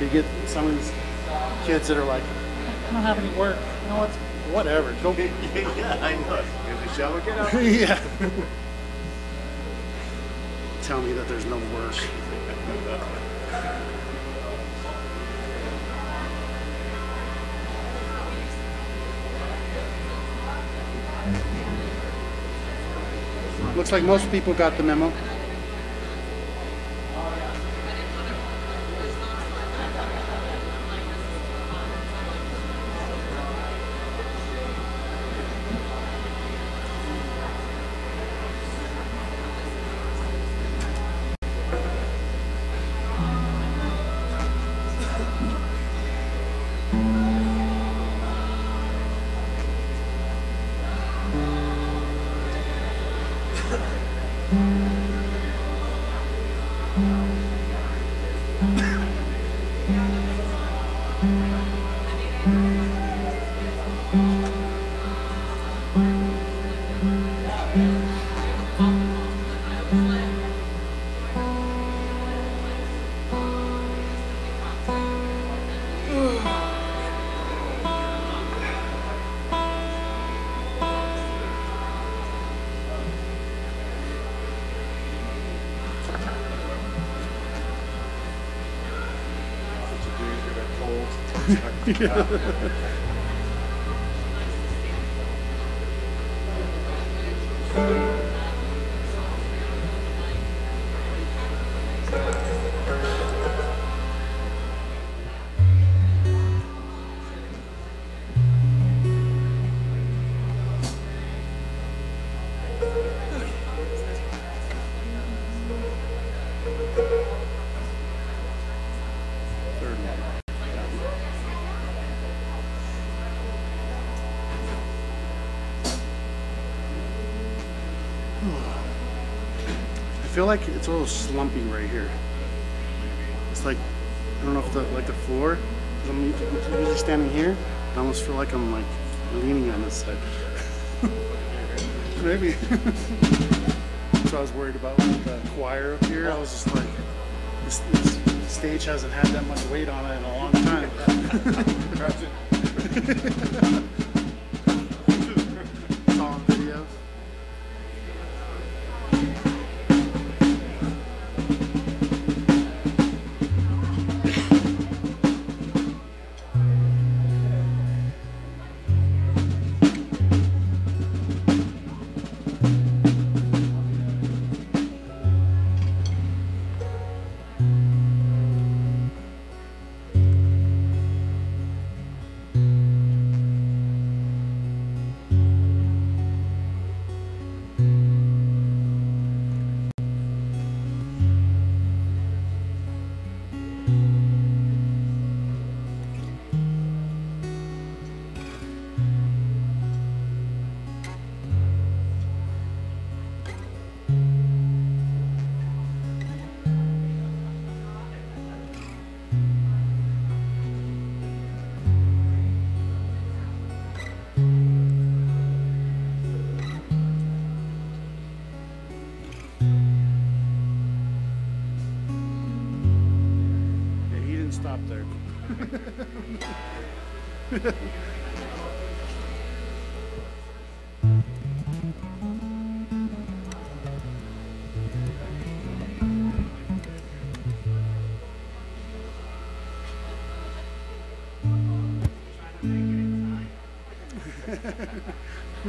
You get some of these kids that are like, I don't have any work. You know what? Whatever. Go. yeah, I know. Here's the shovel. Get out. yeah. Tell me that there's no work. Looks like most people got the memo. Third a little slumpy right here. It's like I don't know if the like the floor. I'm usually standing here. I almost feel like I'm like leaning on this side. Maybe. so I was worried about with the choir up here. I was just like, this, this stage hasn't had that much weight on it in a long time.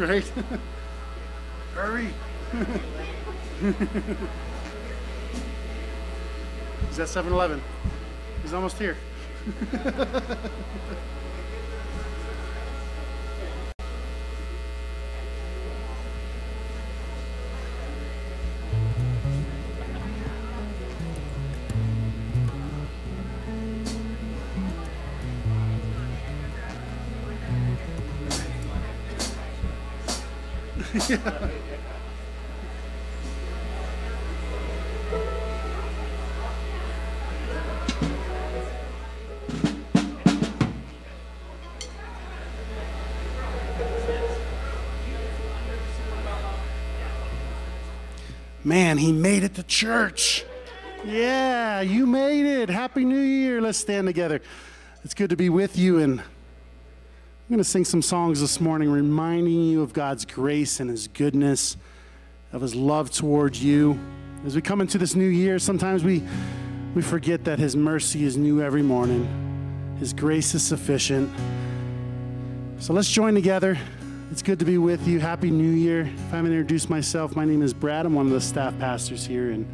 right? Hurry! He's at 7 Eleven. He's almost here. Man, he made it to church. Yeah, you made it. Happy New Year. Let's stand together. It's good to be with you. And I'm going to sing some songs this morning reminding you of God's grace and His goodness, of His love towards you. As we come into this new year, sometimes we, we forget that His mercy is new every morning, His grace is sufficient. So let's join together. It's good to be with you. Happy New Year. If I haven't introduced myself, my name is Brad. I'm one of the staff pastors here. And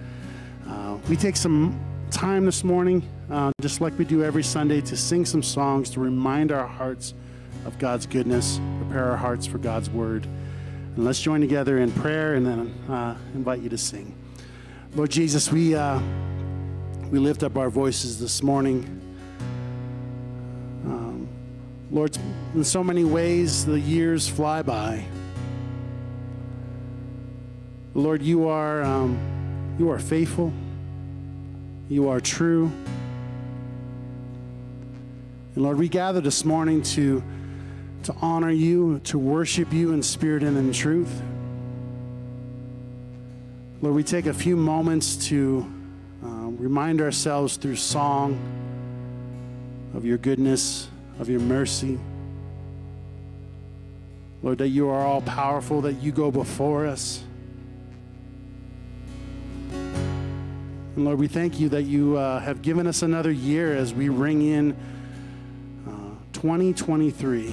uh, we take some time this morning, uh, just like we do every Sunday, to sing some songs to remind our hearts of God's goodness, prepare our hearts for God's word. And let's join together in prayer and then uh, invite you to sing. Lord Jesus, we, uh, we lift up our voices this morning. Um, Lord, in so many ways, the years fly by. Lord, you are. Um, you are faithful. You are true. And Lord, we gather this morning to, to honor you, to worship you in spirit and in truth. Lord, we take a few moments to uh, remind ourselves through song of your goodness, of your mercy. Lord, that you are all powerful, that you go before us. And Lord, we thank you that you uh, have given us another year as we ring in uh, 2023.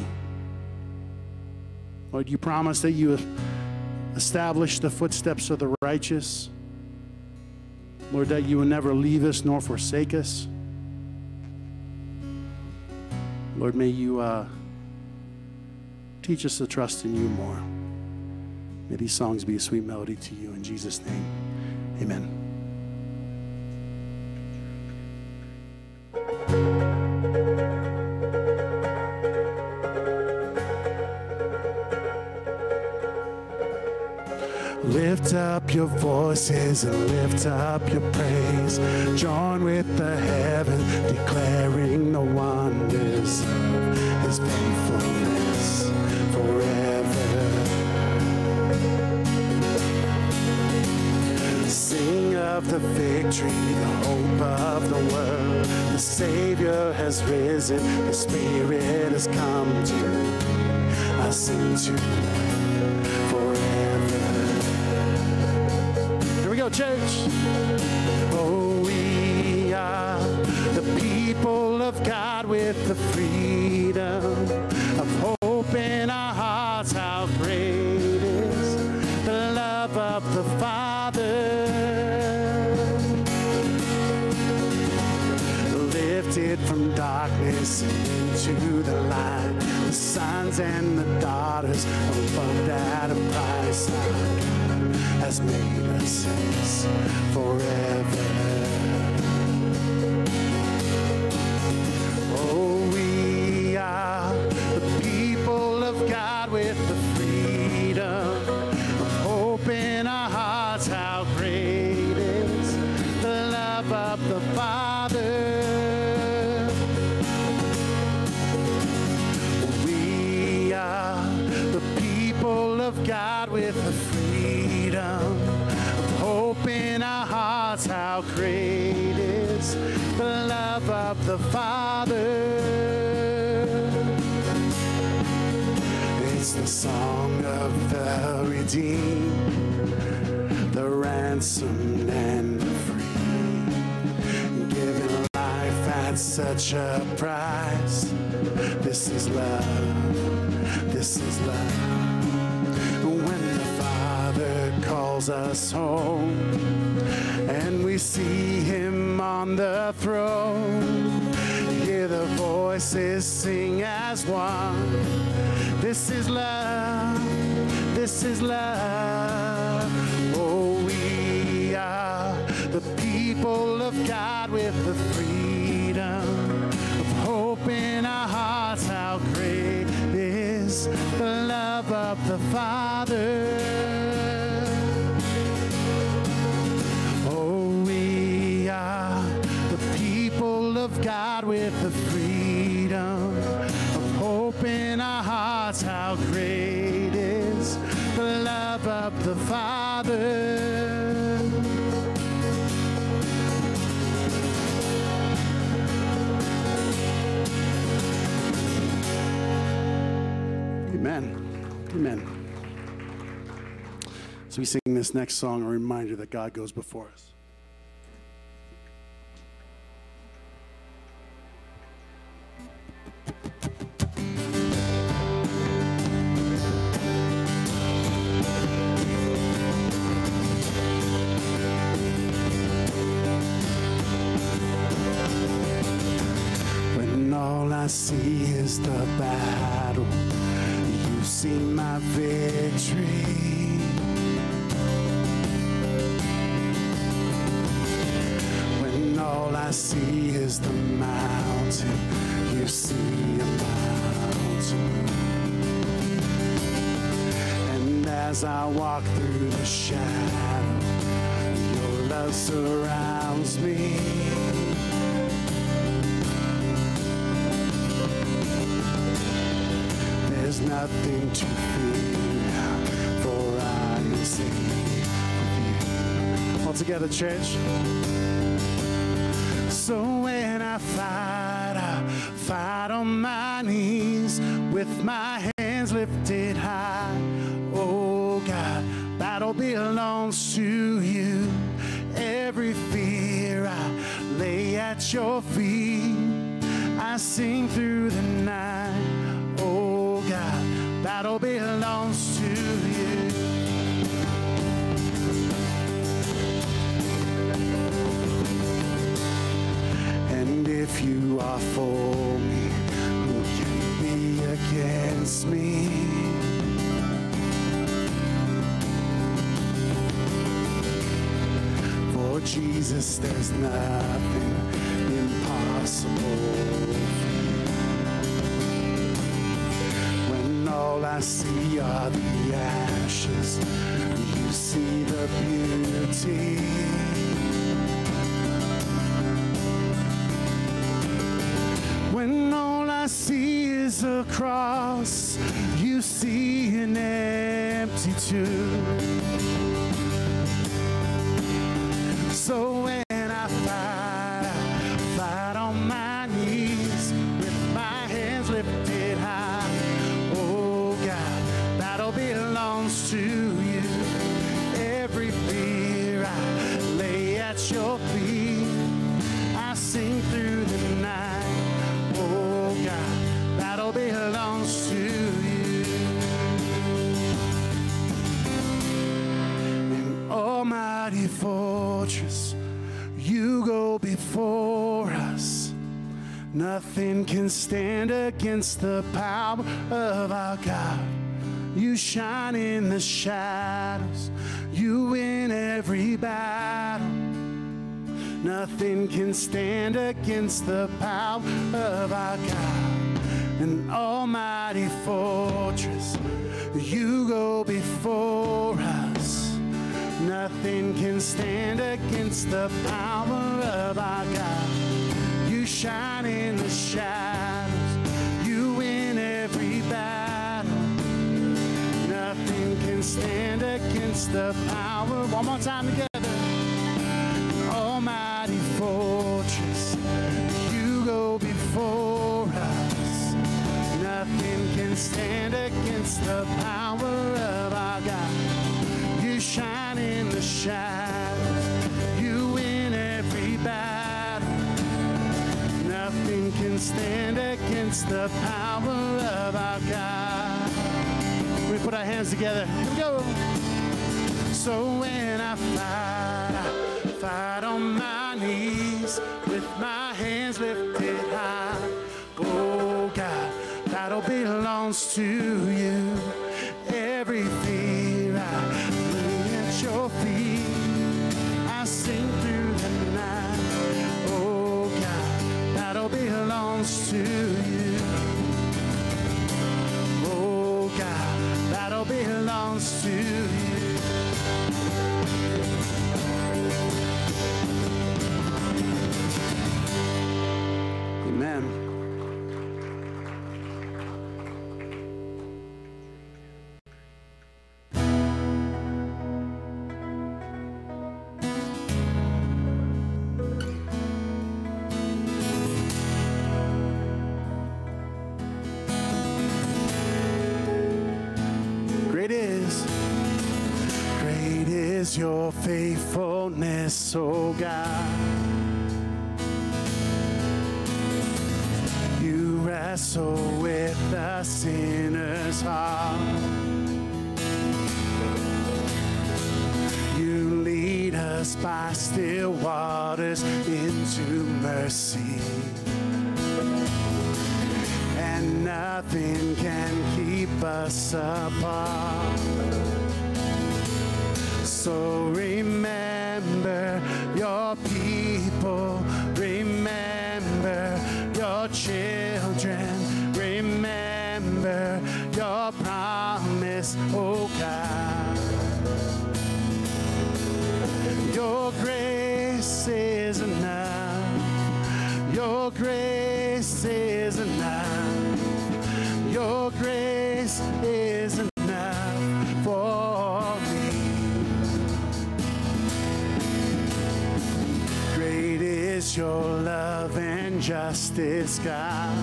Lord, you promise that you establish the footsteps of the righteous. Lord, that you will never leave us nor forsake us. Lord, may you uh, teach us to trust in you more. May these songs be a sweet melody to you. In Jesus' name, amen. Lift up your voices and lift up your praise. Join with the heaven, declaring the wonders of his faithfulness forever. Sing of the victory, the hope of the world. The Savior has risen, the Spirit has come to. I sing to church. Oh, we are the people of God with the freedom of hope in our hearts. How great is the love of the Father. Lifted from darkness into the light, the sons and the daughters of bought at a price has made forever. Such a price. This is love. This is love When the Father calls us home, and we see him on the throne. Hear the voices sing as one. This is love, this is love. Oh, we are the people of God with the of hope in our hearts. How great is the love of the Father. Oh, we are the people of God with the freedom of hope in our hearts. How great is the love of the Father. Amen. Amen. So we sing this next song, a reminder that God goes before us. Victory. When all I see is the mountain, you see a mountain. And as I walk through the shadow, your love surrounds me. Nothing to fear, for I am safe with you. All together, church. Jesus, there's nothing impossible. When all I see are the ashes, you see the beauty. When all I see is a cross, you see an empty tomb. Can stand against the power of our God. You shine in the shadows, you win every battle. Nothing can stand against the power of our God. An almighty fortress, you go before us. Nothing can stand against the power of our God. You shine in the shadows, stand against the power. One more time together. Almighty fortress, you go before us. Nothing can stand against the power of our God. You shine in the shadows, you win every battle. Nothing can stand against the power of our God. Put our hands together. Here we go. So when I fight, I fight on my knees with my hands lifted high. Oh God, battle belongs to you. Every fear I lay at your feet. I sing through the night. Oh God, battle belongs to you. Belongs is your faithfulness, oh God. You wrestle with the sinner's heart. You lead us by still waters into mercy. And nothing can keep us apart. So remember your people, remember your children, remember your promise, oh God. Your grace is enough. Your grace is enough. Your grace is justice, God.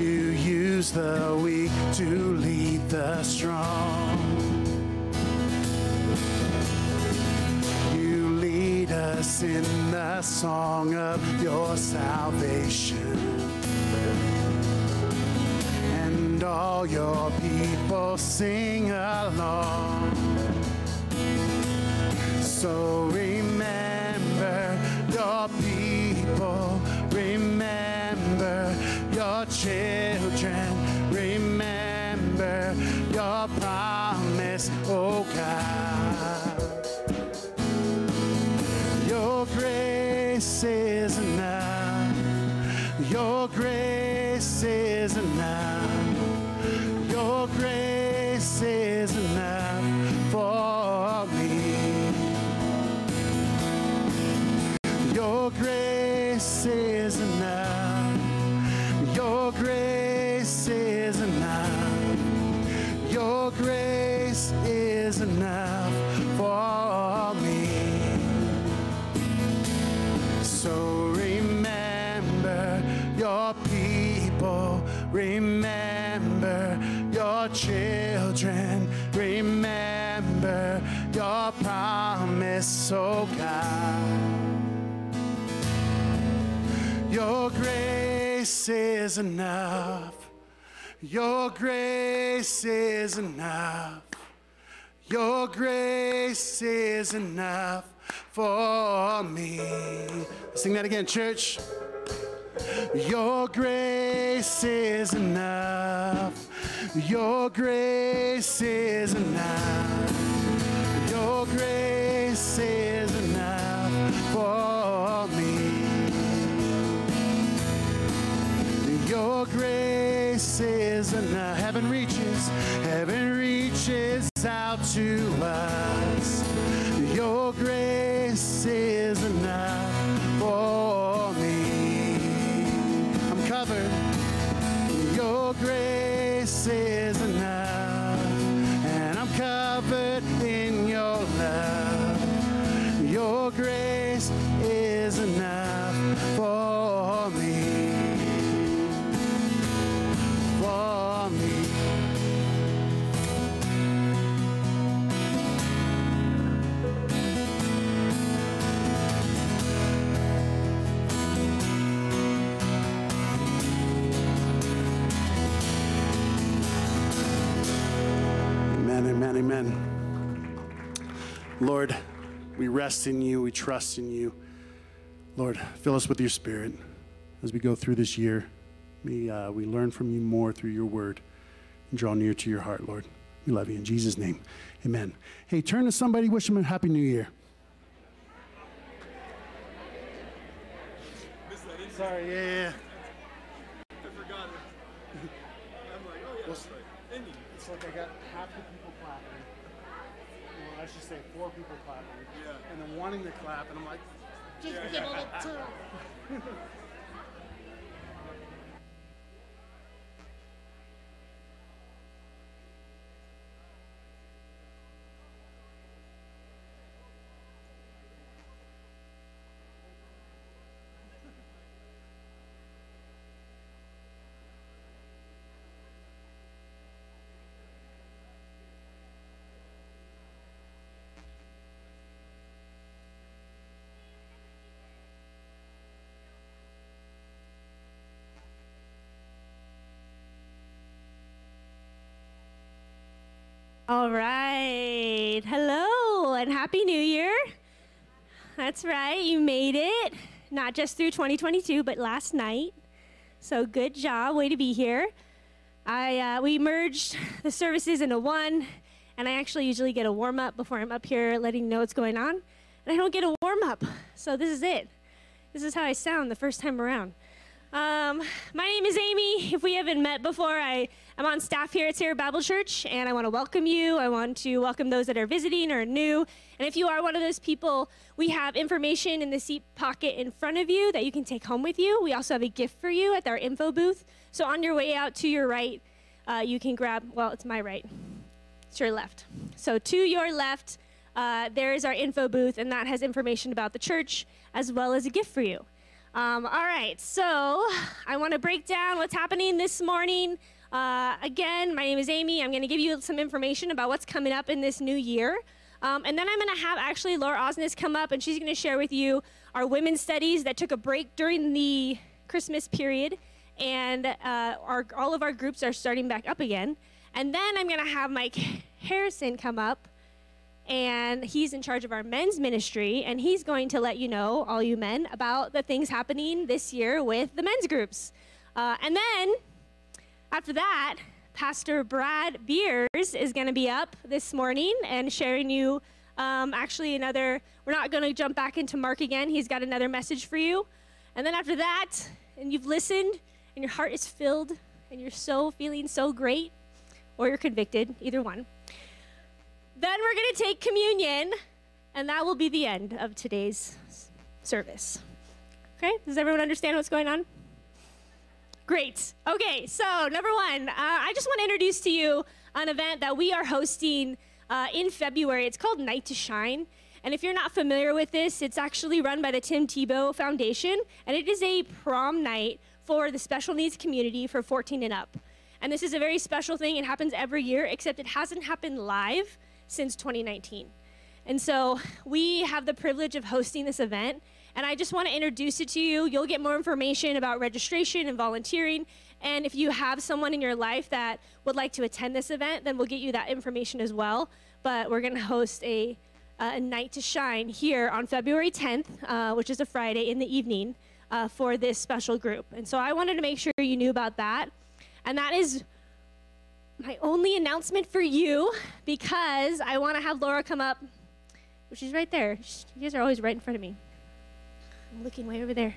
You use the weak to lead the strong. You lead us in the song of your salvation. And all your people sing along. So remember your people, remember your children, remember your promise, oh God. Your grace is enough. Your grace is enough. Your grace is enough Your grace is enough. Your grace is enough. Your grace is enough for me. So remember your people, remember your children, remember your promise, oh God. Your grace is enough. Your grace is enough. Your grace is enough for me. Sing that again, church. Your grace is enough. Your grace is enough. Your grace is Your grace is enough. Heaven reaches, heaven reaches out to us. Your grace is enough for me. I'm covered. Your grace is Amen, amen, amen. Lord, we rest in you, we trust in you. Lord, fill us with your spirit as we go through this year. May uh, we learn from you more through your word and draw near to your heart, Lord. We love you in Jesus' name. Amen. Hey, turn to somebody, wish them a happy new year. Sorry, yeah, yeah. I forgot it. I'm like, oh yeah, that's right. Indy. It's like I got half the people clapping. Well, I should say four people clapping. Yeah. And then wanting to clap, and I'm like, just give yeah. All right. Hello and Happy New Year. That's right. You made it. Not just through 2022, but last night. So good job. Way to be here. I uh, we merged the services into one, and I actually usually get a warm up before I'm up here letting you know what's going on, and I don't get a warm up. So this is it. This is how I sound the first time around. Um, my name is Amy. If we haven't met before, I am on staff here at Sierra Bible Church, and I want to welcome you. I want to welcome those that are visiting or new. And if you are one of those people, we have information in the seat pocket in front of you that you can take home with you. We also have a gift for you at our info booth. So on your way out to your right, uh, you can grab, well, it's my right, it's your left. So to your left, uh, there is our info booth, and that has information about the church as well as a gift for you. Um, all right, so I want to break down what's happening this morning. Uh, again, my name is Amy. I'm going to give you some information about what's coming up in this new year. Um, and then I'm going to have actually Laura Osnes come up and she's going to share with you our women's studies that took a break during the Christmas period. And uh, our, all of our groups are starting back up again. And then I'm going to have Mike Harrison come up and he's in charge of our men's ministry, and he's going to let you know, all you men, about the things happening this year with the men's groups. Uh, and then after that, Pastor Brad Beers is going to be up this morning and sharing you um, actually another. We're not going to jump back into Mark again. He's got another message for you. And then after that, and you've listened, and your heart is filled, and you're so feeling so great, or you're convicted, either one. Then we're going to take communion, and that will be the end of today's service. Okay? Does everyone understand what's going on? Great. Okay, so number one, uh, I just want to introduce to you an event that we are hosting uh, in February. It's called Night to Shine. And if you're not familiar with this, it's actually run by the Tim Tebow Foundation, and it is a prom night for the special needs community for 14 and up. And this is a very special thing. It happens every year, except it hasn't happened live since 2019. And so we have the privilege of hosting this event. And I just want to introduce it to you. You'll get more information about registration and volunteering. And if you have someone in your life that would like to attend this event, then we'll get you that information as well. But we're going to host a, a night to shine here on February 10th, uh, which is a Friday in the evening, uh, for this special group. And so I wanted to make sure you knew about that. And that is my only announcement for you because I want to have Laura come up. She's right there. You guys are always right in front of me. I'm looking way over there.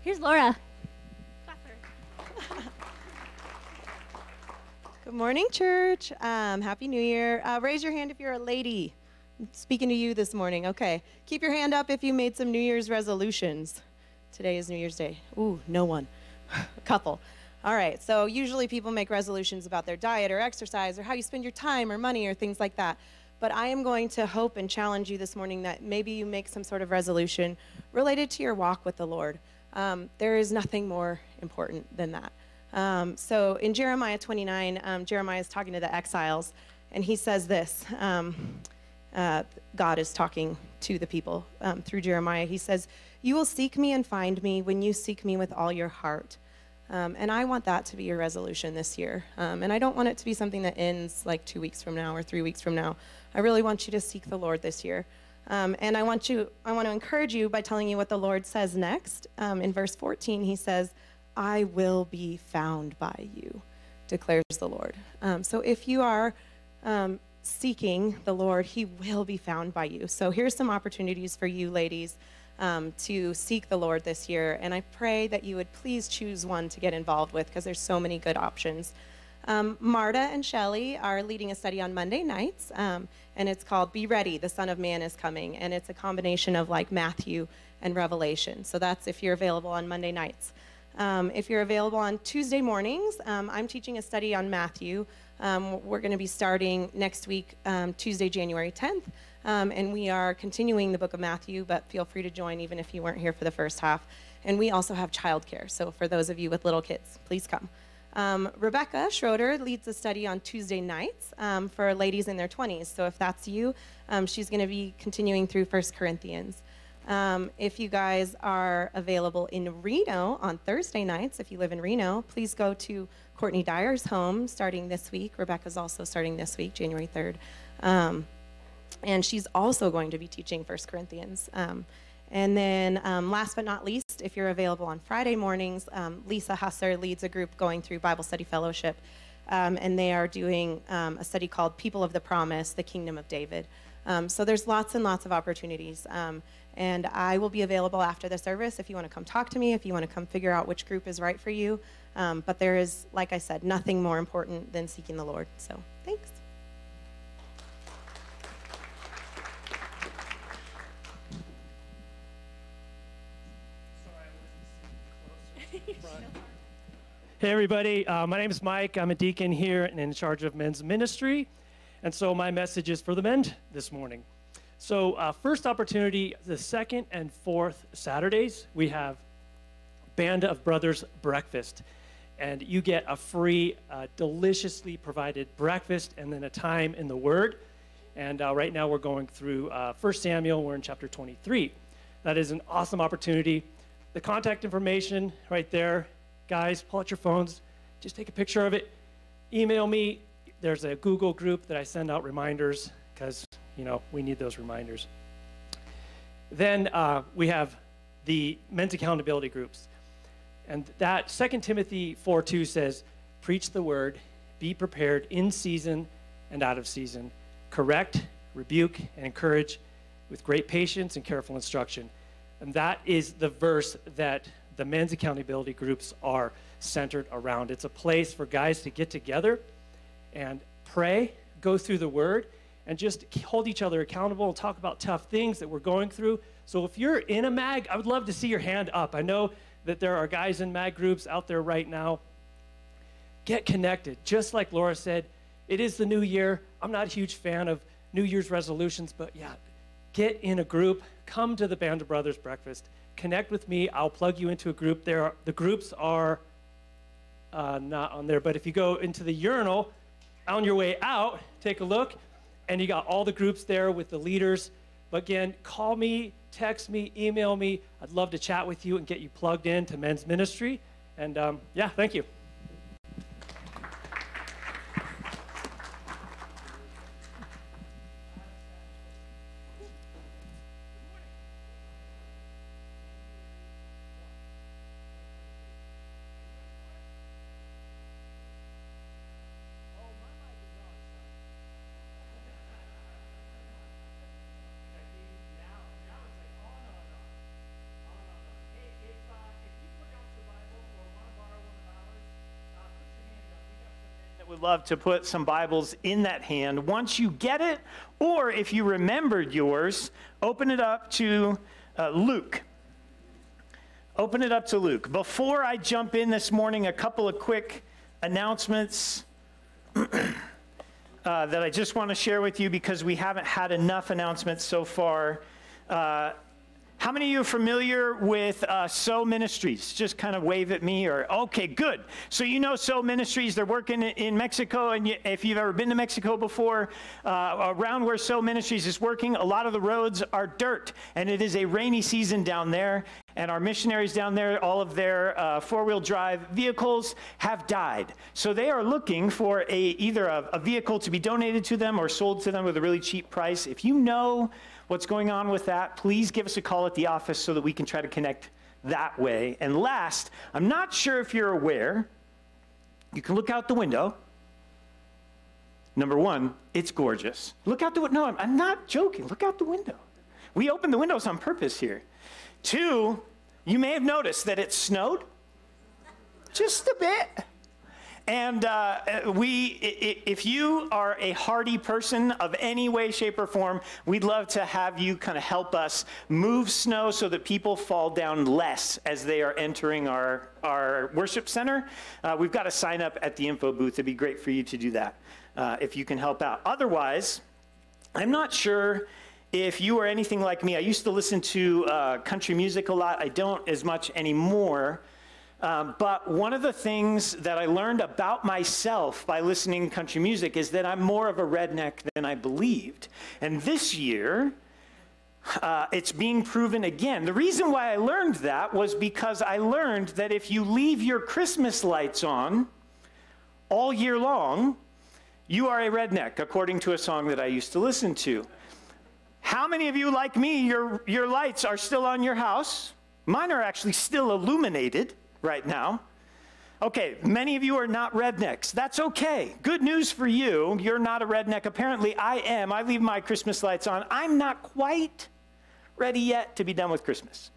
Here's Laura. Good morning, church. Um, Happy New Year. Uh, raise your hand if you're a lady. I'm speaking to you this morning. Okay. Keep your hand up if you made some New Year's resolutions. Today is New Year's Day. Ooh, no one. a couple. All right, so usually people make resolutions about their diet or exercise or how you spend your time or money or things like that. But I am going to hope and challenge you this morning that maybe you make some sort of resolution related to your walk with the Lord. Um, there is nothing more important than that. Um, so in Jeremiah 29, um, Jeremiah is talking to the exiles, and he says this um, uh, God is talking to the people um, through Jeremiah. He says, You will seek me and find me when you seek me with all your heart. Um, and I want that to be your resolution this year. Um, and I don't want it to be something that ends like two weeks from now or three weeks from now. I really want you to seek the Lord this year. Um, and I want you, I want to encourage you by telling you what the Lord says next. Um, in verse 14, he says, I will be found by you, declares the Lord. Um, so if you are um, seeking the Lord, he will be found by you. So here's some opportunities for you, ladies um, to seek the Lord this year. And I pray that you would please choose one to get involved with because there's so many good options. Um, Marta and Shelly are leading a study on Monday nights, um, and it's called Be Ready, the Son of Man is Coming. And it's a combination of like Matthew and Revelation. So that's if you're available on Monday nights. Um, if you're available on Tuesday mornings, um, I'm teaching a study on Matthew. Um, we're going to be starting next week, um, Tuesday, January 10th. Um, and we are continuing the book of Matthew, but feel free to join even if you weren't here for the first half. And we also have childcare. So for those of you with little kids, please come. Um, Rebecca Schroeder leads a study on Tuesday nights um, for ladies in their 20s. So if that's you, um, she's going to be continuing through 1 Corinthians. Um, if you guys are available in Reno on Thursday nights, if you live in Reno, please go to Courtney Dyer's home starting this week. Rebecca's also starting this week, January 3rd. And she's also going to be teaching First Corinthians. Um, and then, um, last but not least, if you're available on Friday mornings, um, Lisa Husser leads a group going through Bible Study Fellowship, um, and they are doing um, a study called People of the Promise: The Kingdom of David. Um, so there's lots and lots of opportunities. And I will be available after the service if you want to come talk to me, if you want to come figure out which group is right for you. but there is, like I said, nothing more important than seeking the Lord. So thanks. Hey, everybody. Uh, my name is Mike. I'm a deacon here and in charge of men's ministry. And so my message is for the men this morning. So, uh, first opportunity, the second and fourth Saturdays, we have Band of Brothers breakfast. And you get a free, uh, deliciously provided breakfast and then a time in the Word. And uh, right now we're going through uh, 1 Samuel. We're in chapter 23. That is an awesome opportunity. The contact information right there guys, pull out your phones, just take a picture of it, email me. There's a Google group that I send out reminders because, you know, we need those reminders. Then uh, we have the men's accountability groups. And that 2 Timothy 4 2 says, Preach the word, be prepared in season and out of season, correct, rebuke, and encourage with great patience and careful instruction. And that is the verse that the men's accountability groups are centered around. It's a place for guys to get together and pray, go through the word, and just hold each other accountable and talk about tough things that we're going through. So if you're in a mag, I would love to see your hand up. I know that there are guys in mag groups out there right now. Get connected. Just like Laura said, it is the new year. I'm not a huge fan of New Year's resolutions, but yeah, get in a group, come to the Band of Brothers breakfast connect with me. I'll plug you into a group. There, are, the groups are uh, not on there, but if you go into the urinal on your way out, take a look, and you got all the groups there with the leaders. But again, call me, text me, email me. I'd love to chat with you and get you plugged into men's ministry. And um, yeah, thank you. Love to put some Bibles in that hand once you get it, or if you remembered yours, open it up to uh, Luke. Open it up to Luke. Before I jump in this morning, a couple of quick announcements uh, that I just want to share with you because we haven't had enough announcements so far. Uh, how many of you are familiar with uh, Sow Ministries? Just kind of wave at me or, okay, good. So you know So Ministries, they're working in Mexico, and if you've ever been to Mexico before, uh, around where So Ministries is working, a lot of the roads are dirt, and it is a rainy season down there, and our missionaries down there, all of their uh, four-wheel drive vehicles have died. So they are looking for a, either a, a vehicle to be donated to them or sold to them with a really cheap price. If you know what's going on with that, please give us a call at the office so that we can try to connect that way. And last, I'm not sure if you're aware, you can look out the window. Number one, it's gorgeous. Look out the window. No, I'm, I'm not joking. Look out the window. We opened the windows on purpose here. Two, you may have noticed that it snowed just a bit. And uh, we, if you are a hardy person of any way, shape, or form, we'd love to have you kind of help us move snow so that people fall down less as they are entering our, our worship center. Uh, we've got a sign up at the info booth. It'd be great for you to do that uh, if you can help out. Otherwise, I'm not sure if you are anything like me. I used to listen to uh, country music a lot. I don't as much anymore. Um, but one of the things that I learned about myself by listening to country music is that I'm more of a redneck than I believed. And this year, uh, it's being proven again. The reason why I learned that was because I learned that if you leave your Christmas lights on all year long, you are a redneck, according to a song that I used to listen to. How many of you, like me, your, your lights are still on your house? Mine are actually still illuminated right now. Okay, many of you are not rednecks. That's okay. Good news for you. You're not a redneck. Apparently, I am. I leave my Christmas lights on. I'm not quite ready yet to be done with Christmas.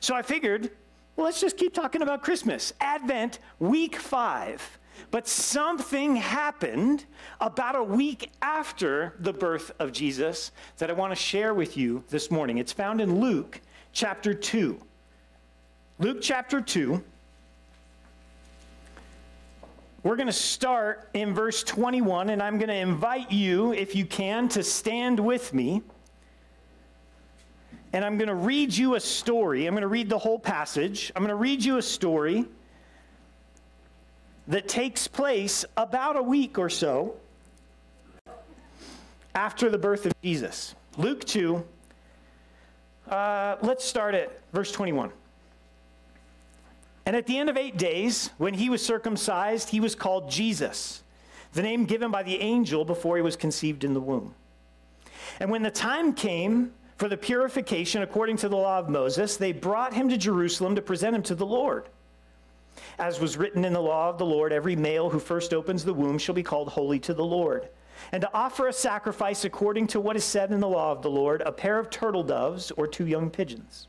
So I figured, well, let's just keep talking about Christmas. Advent, week five. But something happened about a week after the birth of Jesus that I want to share with you this morning. It's found in Luke chapter 2. Luke chapter 2. We're going to start in verse 21, and I'm going to invite you, if you can, to stand with me. And I'm going to read you a story. I'm going to read the whole passage. I'm going to read you a story that takes place about a week or so after the birth of Jesus. Luke 2, uh, let's start at verse 21. And at the end of eight days, when he was circumcised, he was called Jesus, the name given by the angel before he was conceived in the womb. And when the time came for the purification according to the law of Moses, they brought him to Jerusalem to present him to the Lord. As was written in the law of the Lord, every male who first opens the womb shall be called holy to the Lord. And to offer a sacrifice according to what is said in the law of the Lord, a pair of turtle doves or two young pigeons.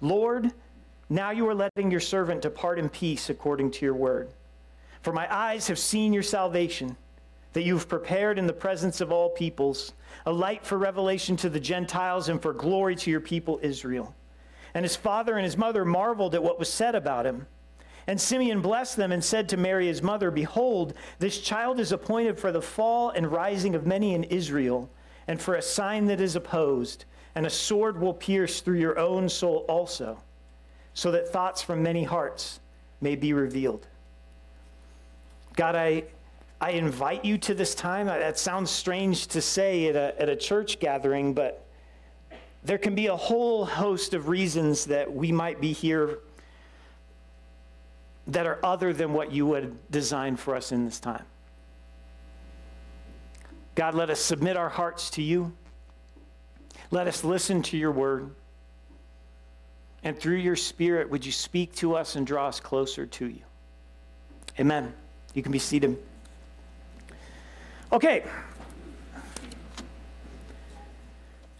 Lord, now you are letting your servant depart in peace according to your word. For my eyes have seen your salvation, that you have prepared in the presence of all peoples, a light for revelation to the Gentiles and for glory to your people Israel. And his father and his mother marveled at what was said about him. And Simeon blessed them and said to Mary his mother, Behold, this child is appointed for the fall and rising of many in Israel, and for a sign that is opposed and a sword will pierce through your own soul also, so that thoughts from many hearts may be revealed. God, I, I invite you to this time. That sounds strange to say at a, at a church gathering, but there can be a whole host of reasons that we might be here that are other than what you would design for us in this time. God, let us submit our hearts to you. Let us listen to your word. And through your spirit, would you speak to us and draw us closer to you? Amen. You can be seated. Okay.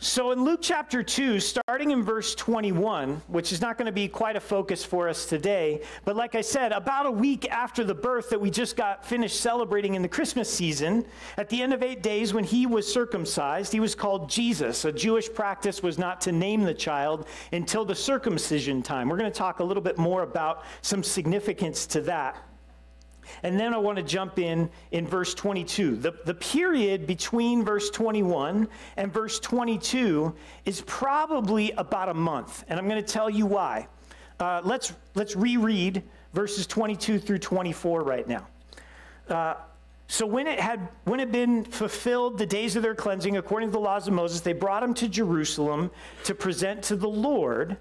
So in Luke chapter 2, starting in verse 21, which is not going to be quite a focus for us today, but like I said, about a week after the birth that we just got finished celebrating in the Christmas season, at the end of eight days when he was circumcised, he was called Jesus. A Jewish practice was not to name the child until the circumcision time. We're going to talk a little bit more about some significance to that. And then I want to jump in in verse 22. The, the period between verse 21 and verse 22 is probably about a month. And I'm going to tell you why. Uh, let's, let's reread verses 22 through 24 right now. Uh, so when it had when it been fulfilled the days of their cleansing according to the laws of Moses, they brought him to Jerusalem to present to the Lord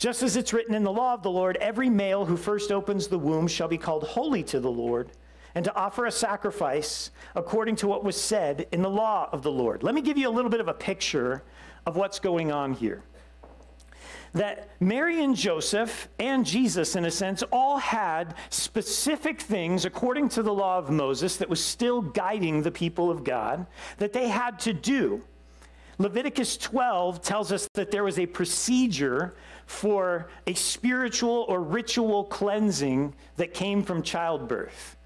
just as it's written in the law of the Lord, every male who first opens the womb shall be called holy to the Lord, and to offer a sacrifice according to what was said in the law of the Lord. Let me give you a little bit of a picture of what's going on here. That Mary and Joseph and Jesus, in a sense, all had specific things according to the law of Moses that was still guiding the people of God that they had to do. Leviticus 12 tells us that there was a procedure for a spiritual or ritual cleansing that came from childbirth.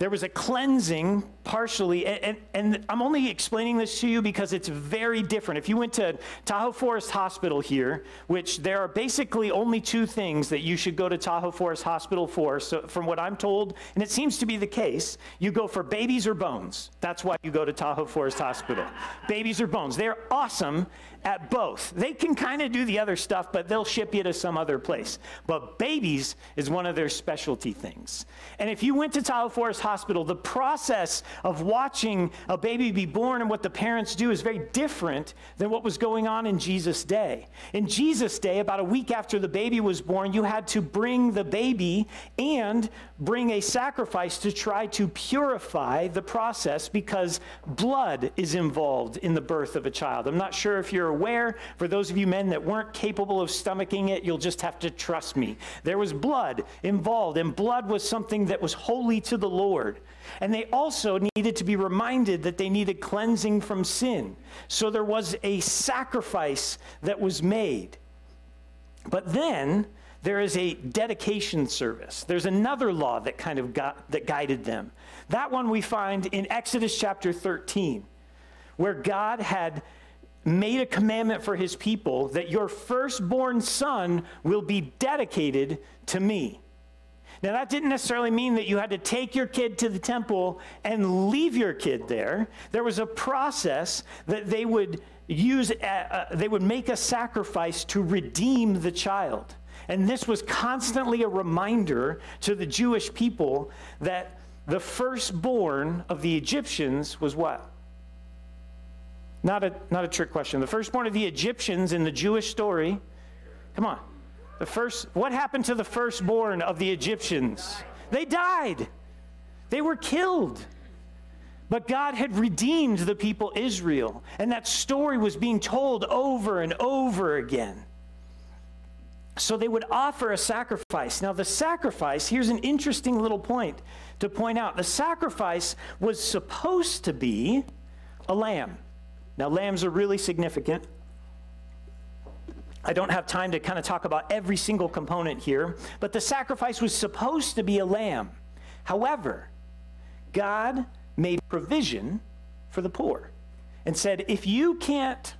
There was a cleansing partially, and, and, and, I'm only explaining this to you because it's very different. If you went to Tahoe Forest Hospital here, which there are basically only two things that you should go to Tahoe Forest Hospital for, so from what I'm told, and it seems to be the case, you go for babies or bones. That's why you go to Tahoe Forest Hospital. babies or bones. They're awesome at both. They can kind of do the other stuff, but they'll ship you to some other place. But babies is one of their specialty things. And if you went to Tahoe Forest Hospital, the process of watching a baby be born and what the parents do is very different than what was going on in Jesus' day. In Jesus' day, about a week after the baby was born, you had to bring the baby and bring a sacrifice to try to purify the process because blood is involved in the birth of a child. I'm not sure if you're aware. For those of you men that weren't capable of stomaching it, you'll just have to trust me. There was blood involved, and blood was something that was holy to the Lord. And they also needed to be reminded that they needed cleansing from sin. So there was a sacrifice that was made. But then there is a dedication service. There's another law that kind of got, that guided them. That one we find in Exodus chapter 13, where God had made a commandment for his people that your firstborn son will be dedicated to me. Now, that didn't necessarily mean that you had to take your kid to the temple and leave your kid there. There was a process that they would use, uh, uh, they would make a sacrifice to redeem the child. And this was constantly a reminder to the Jewish people that the firstborn of the Egyptians was what? Not a, not a trick question. The firstborn of the Egyptians in the Jewish story, come on. The first, what happened to the firstborn of the Egyptians? They died. They were killed. But God had redeemed the people Israel, and that story was being told over and over again. So they would offer a sacrifice. Now, the sacrifice, here's an interesting little point to point out. The sacrifice was supposed to be a lamb. Now, lambs are really significant. I don't have time to kind of talk about every single component here, but the sacrifice was supposed to be a lamb. However, God made provision for the poor and said, if you can't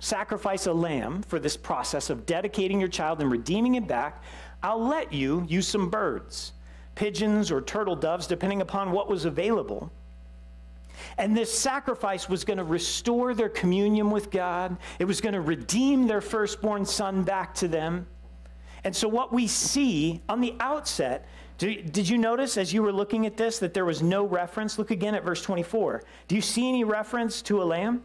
sacrifice a lamb for this process of dedicating your child and redeeming it back, I'll let you use some birds, pigeons or turtle doves, depending upon what was available. And this sacrifice was going to restore their communion with God. It was going to redeem their firstborn son back to them. And so, what we see on the outset, did you notice as you were looking at this that there was no reference? Look again at verse 24. Do you see any reference to a lamb?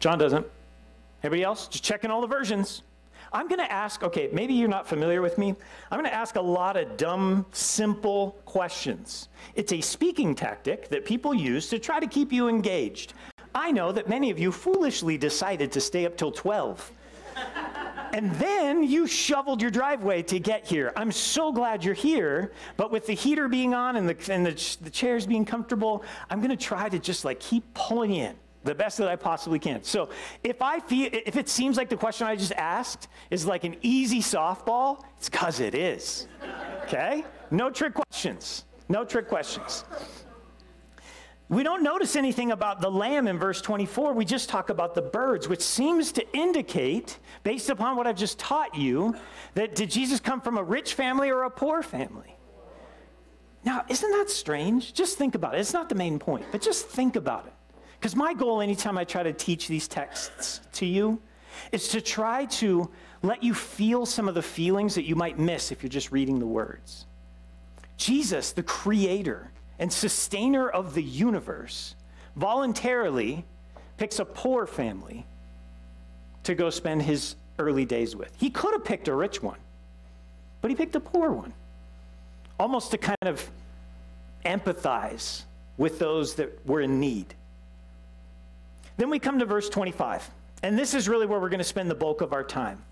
John doesn't. Everybody else? Just checking all the versions. I'm going to ask, okay, maybe you're not familiar with me. I'm going to ask a lot of dumb, simple questions. It's a speaking tactic that people use to try to keep you engaged. I know that many of you foolishly decided to stay up till 12. and then you shoveled your driveway to get here. I'm so glad you're here, but with the heater being on and the, and the, the chairs being comfortable, I'm going to try to just like keep pulling in the best that I possibly can. So if I feel, if it seems like the question I just asked is like an easy softball, it's because it is. Okay? No trick questions. No trick questions. We don't notice anything about the lamb in verse 24. We just talk about the birds, which seems to indicate, based upon what I've just taught you, that did Jesus come from a rich family or a poor family? Now, isn't that strange? Just think about it. It's not the main point, but just think about it. Because my goal, anytime I try to teach these texts to you, is to try to let you feel some of the feelings that you might miss if you're just reading the words. Jesus, the creator and sustainer of the universe, voluntarily picks a poor family to go spend his early days with. He could have picked a rich one, but he picked a poor one, almost to kind of empathize with those that were in need. Then we come to verse 25. And this is really where we're going to spend the bulk of our time.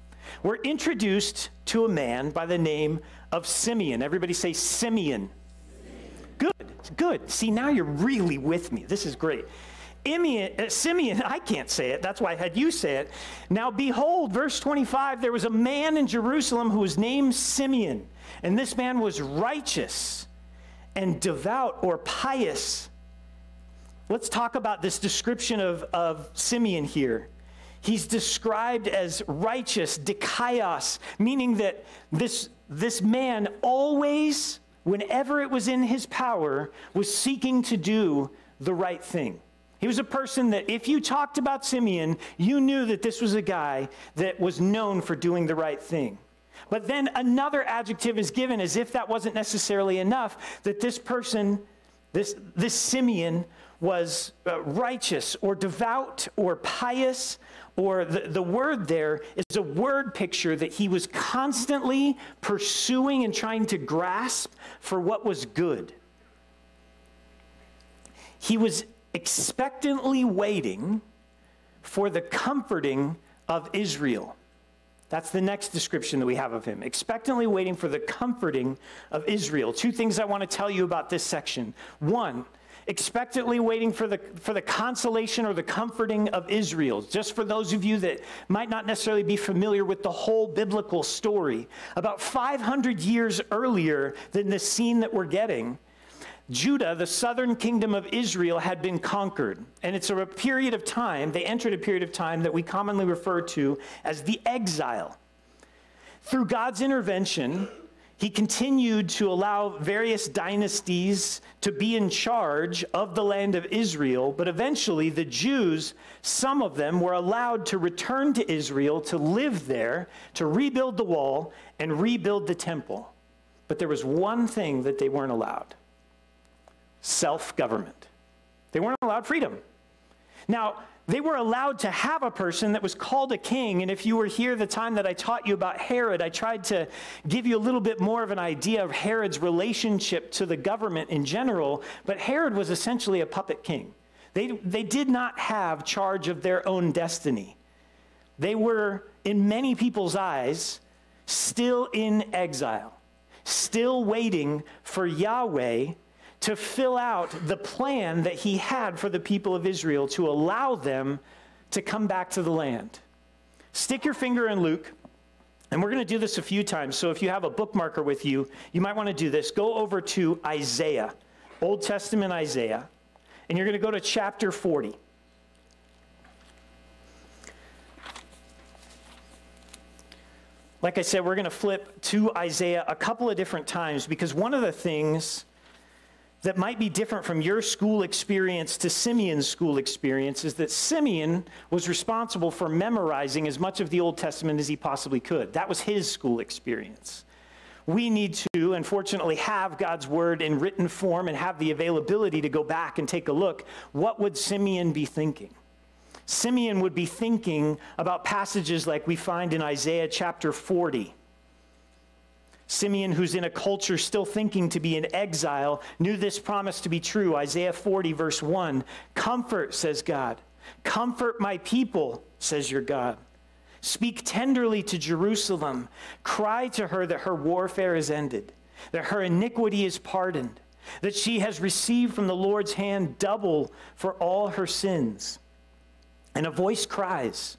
We're introduced to a man by the name of Simeon. Everybody say Simeon. Good, good. See, now you're really with me. This is great. Simeon, uh, Simeon, I can't say it, that's why I had you say it. Now behold, verse 25, there was a man in Jerusalem who was named Simeon, and this man was righteous and devout or pious. Let's talk about this description of, of Simeon here. He's described as righteous, dikaios, meaning that this, this man always, whenever it was in his power, was seeking to do the right thing. He was a person that if you talked about Simeon, you knew that this was a guy that was known for doing the right thing. But then another adjective is given as if that wasn't necessarily enough, that this person, this, this Simeon, was uh, righteous or devout or pious, or the, the word there is a word picture that he was constantly pursuing and trying to grasp for what was good. He was expectantly waiting for the comforting of Israel. That's the next description that we have of him. Expectantly waiting for the comforting of Israel. Two things I want to tell you about this section. One, expectantly waiting for the, for the consolation or the comforting of Israel. Just for those of you that might not necessarily be familiar with the whole biblical story, about 500 years earlier than the scene that we're getting, Judah, the southern kingdom of Israel, had been conquered. And it's a period of time, they entered a period of time that we commonly refer to as the exile. Through God's intervention, he continued to allow various dynasties to be in charge of the land of Israel, but eventually the Jews, some of them, were allowed to return to Israel to live there, to rebuild the wall, and rebuild the temple. But there was one thing that they weren't allowed self government. They weren't allowed freedom. Now, they were allowed to have a person that was called a king. And if you were here the time that I taught you about Herod, I tried to give you a little bit more of an idea of Herod's relationship to the government in general. But Herod was essentially a puppet king. They, they did not have charge of their own destiny. They were, in many people's eyes, still in exile, still waiting for Yahweh to fill out the plan that he had for the people of Israel to allow them to come back to the land. Stick your finger in Luke, and we're going to do this a few times. So if you have a bookmarker with you, you might want to do this. Go over to Isaiah, Old Testament Isaiah, and you're going to go to chapter 40. Like I said, we're going to flip to Isaiah a couple of different times because one of the things that might be different from your school experience to Simeon's school experience is that Simeon was responsible for memorizing as much of the Old Testament as he possibly could. That was his school experience. We need to, unfortunately, have God's word in written form and have the availability to go back and take a look. What would Simeon be thinking? Simeon would be thinking about passages like we find in Isaiah chapter 40 Simeon, who's in a culture still thinking to be in exile, knew this promise to be true. Isaiah 40, verse 1 Comfort, says God. Comfort my people, says your God. Speak tenderly to Jerusalem. Cry to her that her warfare is ended, that her iniquity is pardoned, that she has received from the Lord's hand double for all her sins. And a voice cries,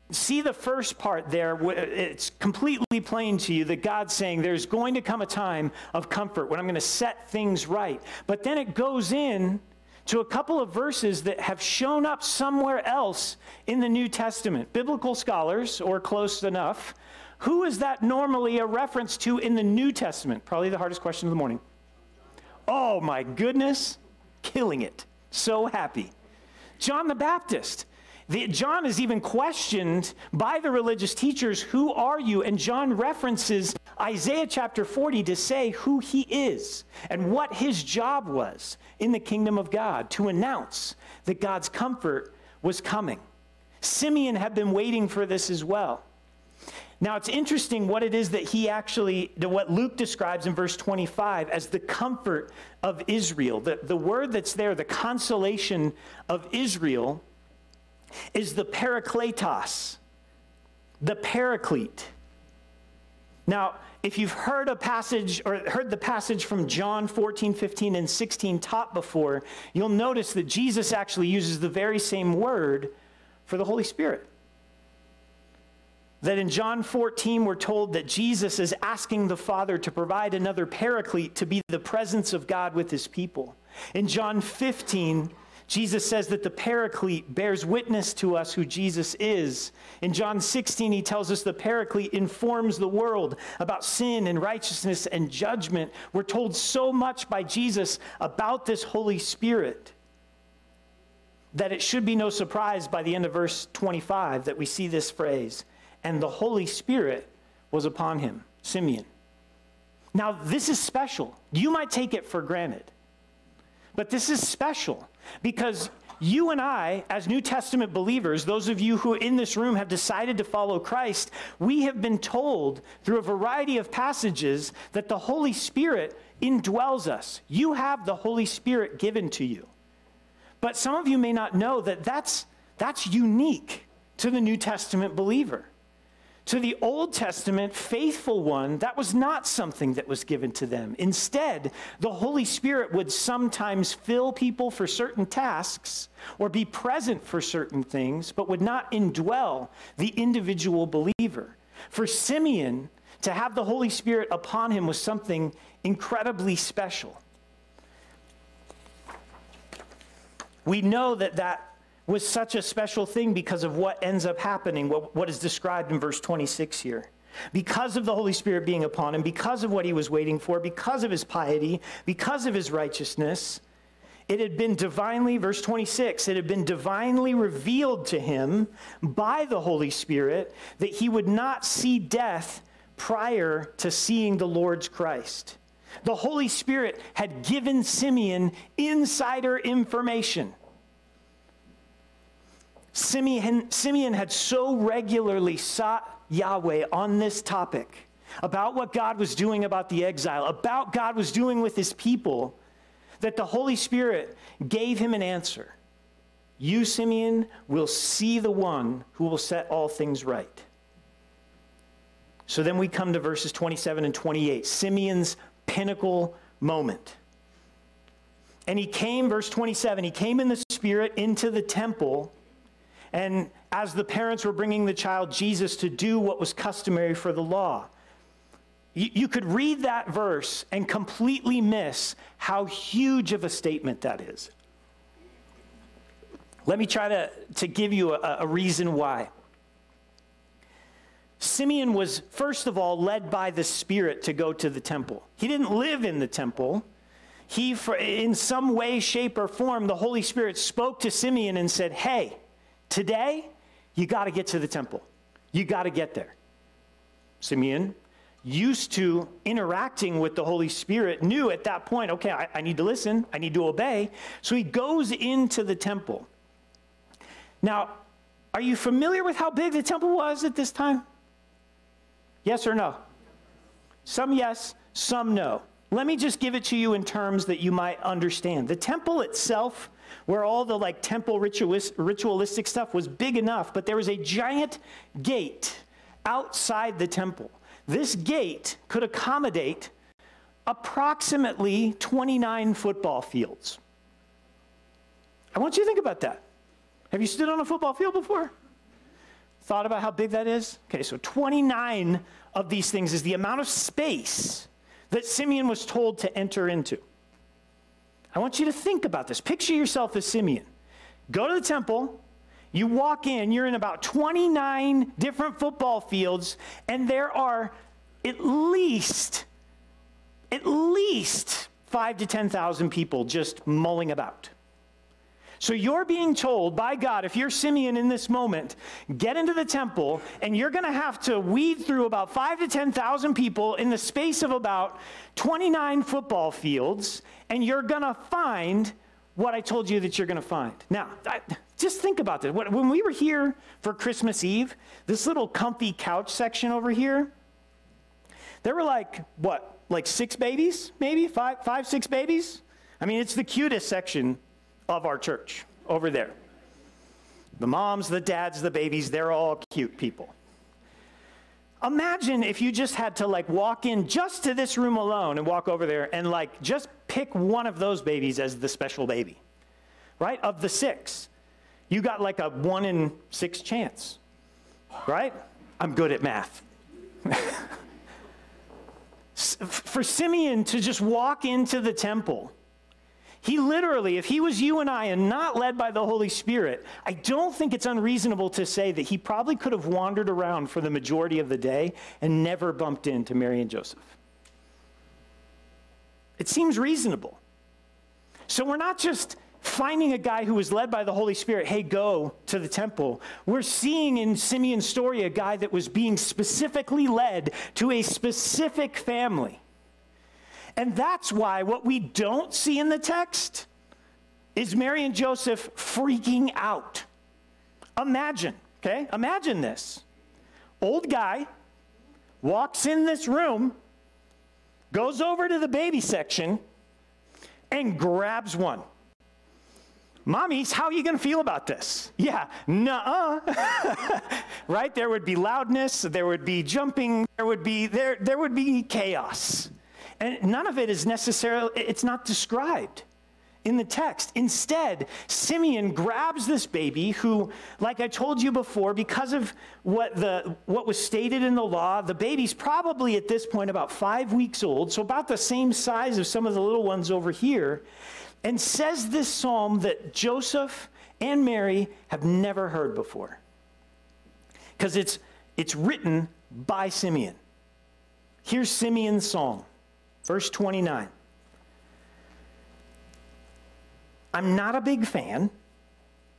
see the first part there. It's completely plain to you that God's saying there's going to come a time of comfort when I'm going to set things right. But then it goes in to a couple of verses that have shown up somewhere else in the New Testament. Biblical scholars, or close enough, who is that normally a reference to in the New Testament? Probably the hardest question of the morning. Oh my goodness, killing it. So happy. John the Baptist. The, John is even questioned by the religious teachers, Who are you? And John references Isaiah chapter 40 to say who he is and what his job was in the kingdom of God to announce that God's comfort was coming. Simeon had been waiting for this as well. Now, it's interesting what it is that he actually, what Luke describes in verse 25 as the comfort of Israel. The, the word that's there, the consolation of Israel, is the parakletos, the paraclete. Now, if you've heard a passage or heard the passage from John 14, 15, and 16 taught before, you'll notice that Jesus actually uses the very same word for the Holy Spirit. That in John 14, we're told that Jesus is asking the Father to provide another paraclete to be the presence of God with his people. In John 15, Jesus says that the paraclete bears witness to us who Jesus is. In John 16, he tells us the paraclete informs the world about sin and righteousness and judgment. We're told so much by Jesus about this Holy Spirit that it should be no surprise by the end of verse 25 that we see this phrase, and the Holy Spirit was upon him, Simeon. Now, this is special. You might take it for granted, but this is special because you and I, as New Testament believers, those of you who in this room have decided to follow Christ, we have been told through a variety of passages that the Holy Spirit indwells us. You have the Holy Spirit given to you. But some of you may not know that that's, that's unique to the New Testament believer. To the Old Testament faithful one, that was not something that was given to them. Instead, the Holy Spirit would sometimes fill people for certain tasks or be present for certain things, but would not indwell the individual believer. For Simeon, to have the Holy Spirit upon him was something incredibly special. We know that that was such a special thing because of what ends up happening, what, what is described in verse 26 here. Because of the Holy Spirit being upon him, because of what he was waiting for, because of his piety, because of his righteousness, it had been divinely, verse 26, it had been divinely revealed to him by the Holy Spirit that he would not see death prior to seeing the Lord's Christ. The Holy Spirit had given Simeon insider information. Simeon, Simeon had so regularly sought Yahweh on this topic about what God was doing about the exile, about God was doing with his people, that the Holy Spirit gave him an answer. You, Simeon, will see the one who will set all things right. So then we come to verses 27 and 28, Simeon's pinnacle moment. And he came, verse 27, he came in the Spirit into the temple and as the parents were bringing the child Jesus to do what was customary for the law. You, you could read that verse and completely miss how huge of a statement that is. Let me try to, to give you a, a reason why. Simeon was, first of all, led by the Spirit to go to the temple. He didn't live in the temple. He, in some way, shape, or form, the Holy Spirit spoke to Simeon and said, Hey, Today, you got to get to the temple. You got to get there. Simeon, used to interacting with the Holy Spirit, knew at that point, okay, I, I, need to listen, I need to obey. So he goes into the temple. Now, are you familiar with how big the temple was at this time? Yes or no? Some yes, some no. Let me just give it to you in terms that you might understand. The temple itself where all the like temple ritualistic stuff was big enough, but there was a giant gate outside the temple. This gate could accommodate approximately 29 football fields. I want you to think about that. Have you stood on a football field before? Thought about how big that is? Okay, so 29 of these things is the amount of space that Simeon was told to enter into. I want you to think about this. Picture yourself as Simeon. Go to the temple, you walk in, you're in about 29 different football fields, and there are at least, at least five to 10,000 people just mulling about. So you're being told by God, if you're Simeon in this moment, get into the temple and you're going to have to weed through about five to 10,000 people in the space of about 29 football fields, and you're going to find what I told you that you're going to find. Now, I, just think about this. When we were here for Christmas Eve, this little comfy couch section over here, there were like, what, like six babies, maybe? Five, five, six babies? I mean, it's the cutest section of our church over there. The moms, the dads, the babies, they're all cute people. Imagine if you just had to like walk in just to this room alone and walk over there and like just pick one of those babies as the special baby, right? Of the six, you got like a one in six chance, right? I'm good at math. For Simeon to just walk into the temple he literally, if he was you and I and not led by the Holy Spirit, I don't think it's unreasonable to say that he probably could have wandered around for the majority of the day and never bumped into Mary and Joseph. It seems reasonable. So we're not just finding a guy who was led by the Holy Spirit, hey, go to the temple. We're seeing in Simeon's story a guy that was being specifically led to a specific family. And that's why what we don't see in the text is Mary and Joseph freaking out. Imagine, okay? Imagine this. Old guy walks in this room, goes over to the baby section, and grabs one. Mommies, how are you going to feel about this? Yeah, nuh uh. right? There would be loudness, there would be jumping, there would be there there would be chaos. And none of it is necessarily, it's not described in the text. Instead, Simeon grabs this baby who, like I told you before, because of what, the, what was stated in the law, the baby's probably at this point about five weeks old, so about the same size of some of the little ones over here, and says this psalm that Joseph and Mary have never heard before. Because it's, it's written by Simeon. Here's Simeon's psalm. Verse 29. I'm not a big fan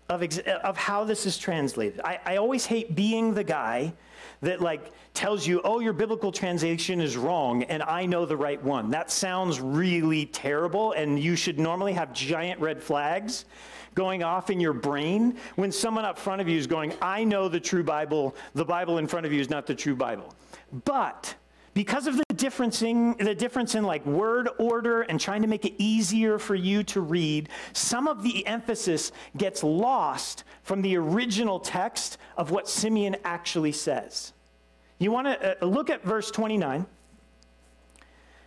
of, ex- of how this is translated. I, I always hate being the guy that like tells you, oh, your biblical translation is wrong and I know the right one. That sounds really terrible and you should normally have giant red flags going off in your brain when someone up front of you is going, I know the true Bible, the Bible in front of you is not the true Bible. But because of the differencing, the difference in like word order and trying to make it easier for you to read, some of the emphasis gets lost from the original text of what Simeon actually says. You want to uh, look at verse 29.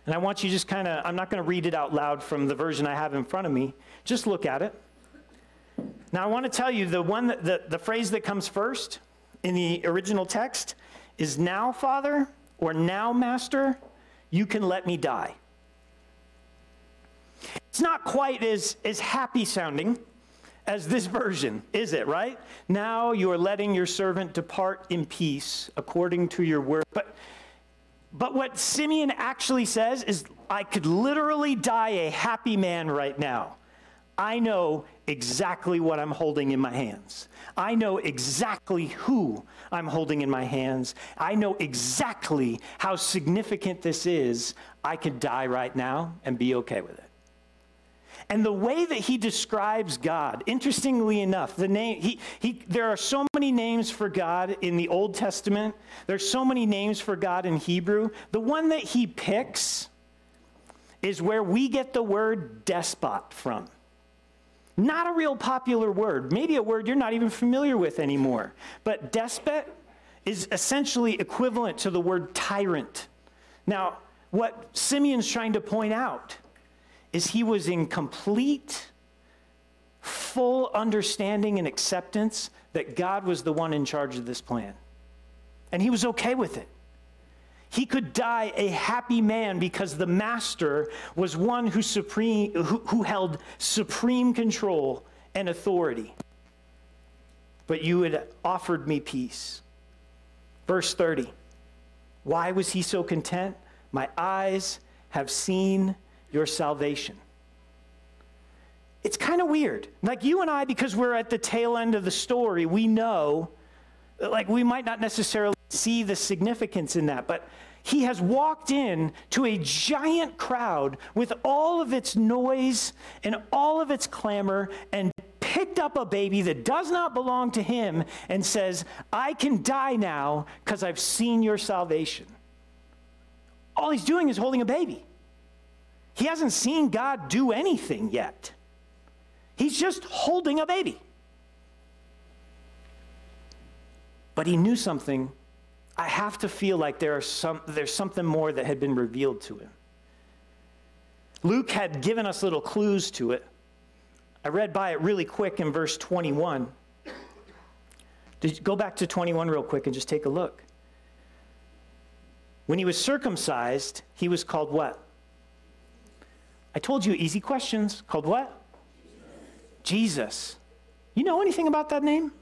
And I want you just kind of, I'm not going to read it out loud from the version I have in front of me. Just look at it. Now, I want to tell you the one that, the, the phrase that comes first in the original text is now, Father, or now, Master, you can let me die. It's not quite as, as happy sounding as this version, is it, right? Now you are letting your servant depart in peace according to your word. But, but what Simeon actually says is, I could literally die a happy man right now. I know exactly what I'm holding in my hands. I know exactly who I'm holding in my hands. I know exactly how significant this is. I could die right now and be okay with it. And the way that he describes God, interestingly enough, the name he, he there are so many names for God in the Old Testament. There's so many names for God in Hebrew. The one that he picks is where we get the word despot from. Not a real popular word, maybe a word you're not even familiar with anymore. But despot is essentially equivalent to the word tyrant. Now, what Simeon's trying to point out is he was in complete, full understanding and acceptance that God was the one in charge of this plan. And he was okay with it. He could die a happy man because the master was one who, supreme, who, who held supreme control and authority. But you had offered me peace. Verse 30. Why was he so content? My eyes have seen your salvation. It's kind of weird. Like you and I, because we're at the tail end of the story, we know, like we might not necessarily see the significance in that, but he has walked in to a giant crowd with all of its noise and all of its clamor and picked up a baby that does not belong to him and says, I can die now because I've seen your salvation. All he's doing is holding a baby. He hasn't seen God do anything yet. He's just holding a baby. But he knew something I have to feel like there some, there's something more that had been revealed to him. Luke had given us little clues to it. I read by it really quick in verse 21. Did go back to 21 real quick and just take a look. When he was circumcised, he was called what? I told you easy questions. Called what? Jesus. You know anything about that name?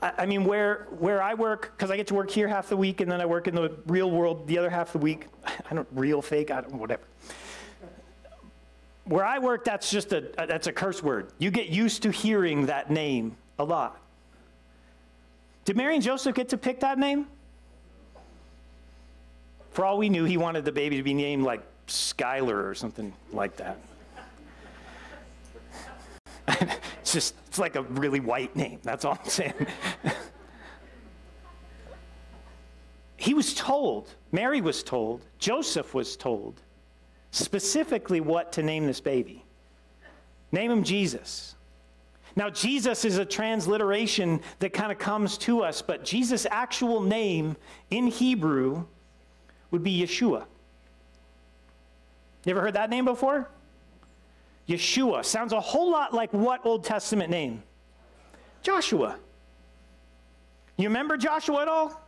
I mean, where, where I work, because I get to work here half the week and then I work in the real world the other half the week. I don't, real, fake, I don't, whatever. Where I work, that's just a, that's a curse word. You get used to hearing that name a lot. Did Mary and Joseph get to pick that name? For all we knew, he wanted the baby to be named like Skylar or something like that. it's just, it's like a really white name. That's all I'm saying. he was told, Mary was told, Joseph was told specifically what to name this baby. Name him Jesus. Now, Jesus is a transliteration that kind of comes to us, but Jesus' actual name in Hebrew would be Yeshua. You ever heard that name before? Yeshua sounds a whole lot like what Old Testament name? Joshua. You remember Joshua at all?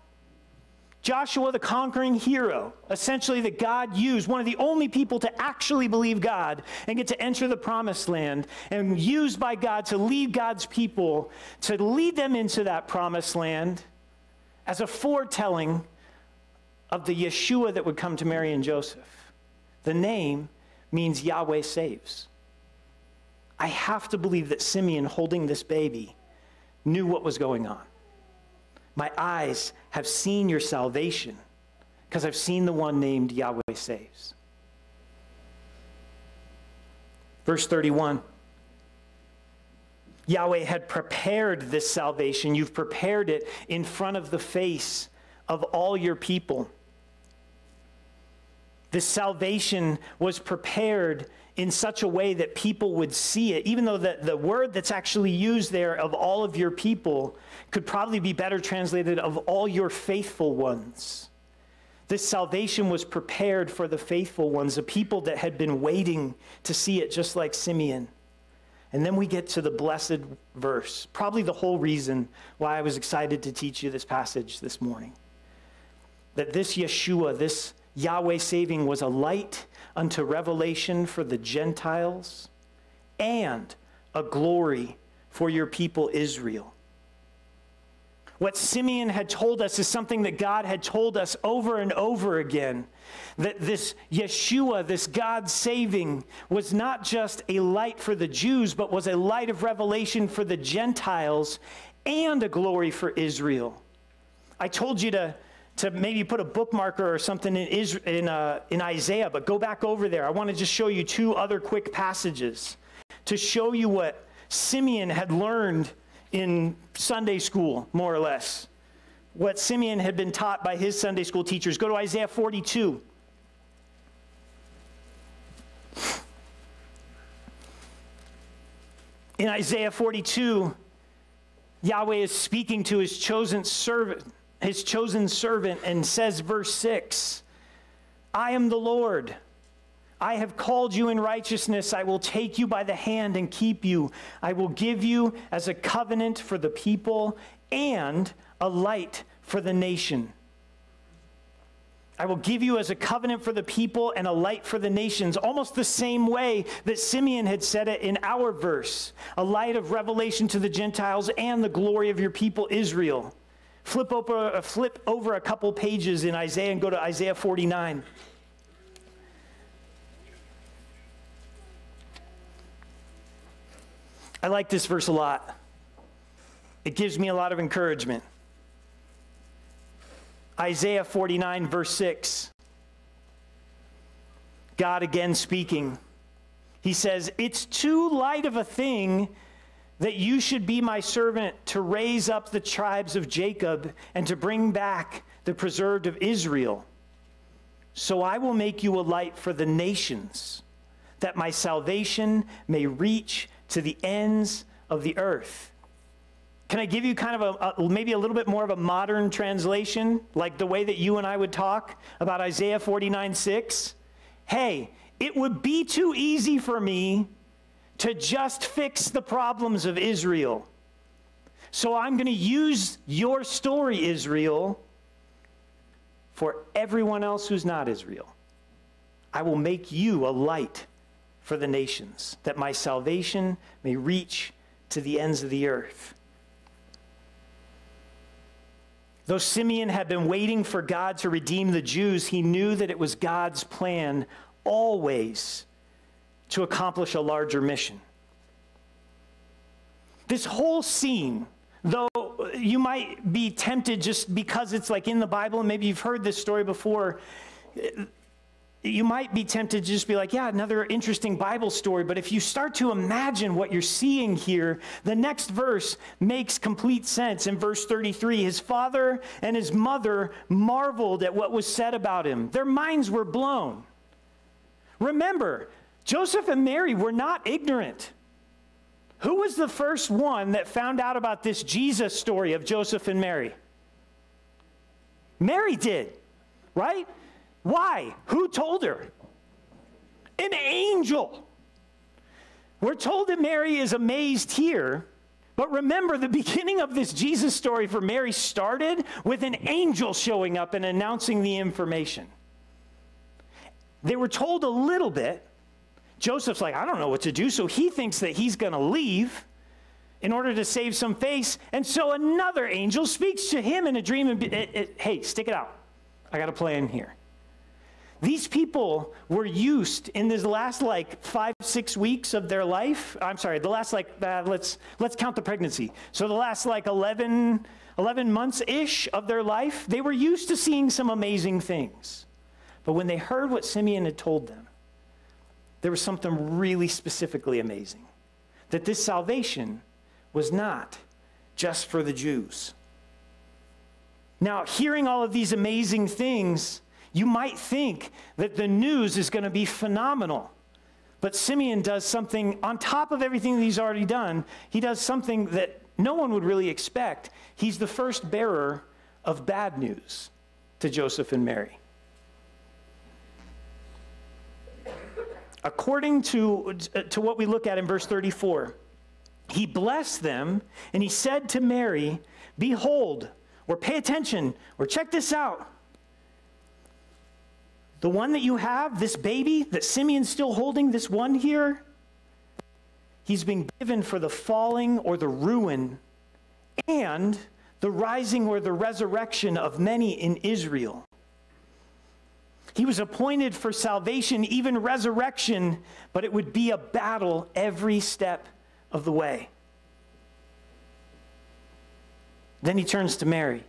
Joshua, the conquering hero, essentially that God used, one of the only people to actually believe God and get to enter the promised land, and used by God to lead God's people, to lead them into that promised land as a foretelling of the Yeshua that would come to Mary and Joseph. The name means Yahweh saves. I have to believe that Simeon, holding this baby, knew what was going on. My eyes have seen your salvation because I've seen the one named Yahweh saves. Verse 31 Yahweh had prepared this salvation. You've prepared it in front of the face of all your people. This salvation was prepared in such a way that people would see it, even though the, the word that's actually used there of all of your people could probably be better translated of all your faithful ones. This salvation was prepared for the faithful ones, the people that had been waiting to see it, just like Simeon. And then we get to the blessed verse, probably the whole reason why I was excited to teach you this passage this morning. That this Yeshua, this Yahweh saving, was a light unto revelation for the Gentiles and a glory for your people Israel. What Simeon had told us is something that God had told us over and over again that this Yeshua, this God saving, was not just a light for the Jews, but was a light of revelation for the Gentiles and a glory for Israel. I told you to to maybe put a bookmarker or something in, Israel, in, uh, in Isaiah, but go back over there. I want to just show you two other quick passages to show you what Simeon had learned in Sunday school, more or less. What Simeon had been taught by his Sunday school teachers. Go to Isaiah 42. In Isaiah 42, Yahweh is speaking to his chosen servant his chosen servant and says, verse 6 I am the Lord. I have called you in righteousness. I will take you by the hand and keep you. I will give you as a covenant for the people and a light for the nation. I will give you as a covenant for the people and a light for the nations, almost the same way that Simeon had said it in our verse a light of revelation to the Gentiles and the glory of your people Israel. Flip over, uh, flip over a couple pages in Isaiah and go to Isaiah 49. I like this verse a lot. It gives me a lot of encouragement. Isaiah 49, verse 6. God again speaking. He says, It's too light of a thing that you should be my servant to raise up the tribes of Jacob and to bring back the preserved of Israel. So I will make you a light for the nations, that my salvation may reach to the ends of the earth. Can I give you kind of a, a, maybe a little bit more of a modern translation, like the way that you and I would talk about Isaiah 49 6? Hey, it would be too easy for me to just fix the problems of Israel. So I'm going to use your story, Israel, for everyone else who's not Israel. I will make you a light for the nations, that my salvation may reach to the ends of the earth. Though Simeon had been waiting for God to redeem the Jews, he knew that it was God's plan always to accomplish a larger mission. This whole scene, though you might be tempted just because it's like in the Bible, and maybe you've heard this story before, you might be tempted to just be like, yeah, another interesting Bible story. But if you start to imagine what you're seeing here, the next verse makes complete sense. In verse 33, his father and his mother marveled at what was said about him, their minds were blown. Remember, Joseph and Mary were not ignorant. Who was the first one that found out about this Jesus story of Joseph and Mary? Mary did, right? Why? Who told her? An angel. We're told that Mary is amazed here, but remember the beginning of this Jesus story for Mary started with an angel showing up and announcing the information. They were told a little bit. Joseph's like, I don't know what to do, so he thinks that he's going to leave in order to save some face. And so another angel speaks to him in a dream and, it, it, hey, stick it out. I got a plan here. These people were used in this last like five, six weeks of their life. I'm sorry, the last like, uh, let's, let's count the pregnancy. So the last like 11, 11 months ish of their life, they were used to seeing some amazing things. But when they heard what Simeon had told them, there was something really specifically amazing that this salvation was not just for the Jews. Now, hearing all of these amazing things, you might think that the news is going to be phenomenal. But Simeon does something on top of everything that he's already done. He does something that no one would really expect. He's the first bearer of bad news to Joseph and Mary. According to, to what we look at in verse 34, he blessed them and he said to Mary, Behold, or pay attention, or check this out. The one that you have, this baby that Simeon's still holding, this one here, he's been given for the falling or the ruin and the rising or the resurrection of many in Israel. He was appointed for salvation, even resurrection, but it would be a battle every step of the way. Then he turns to Mary.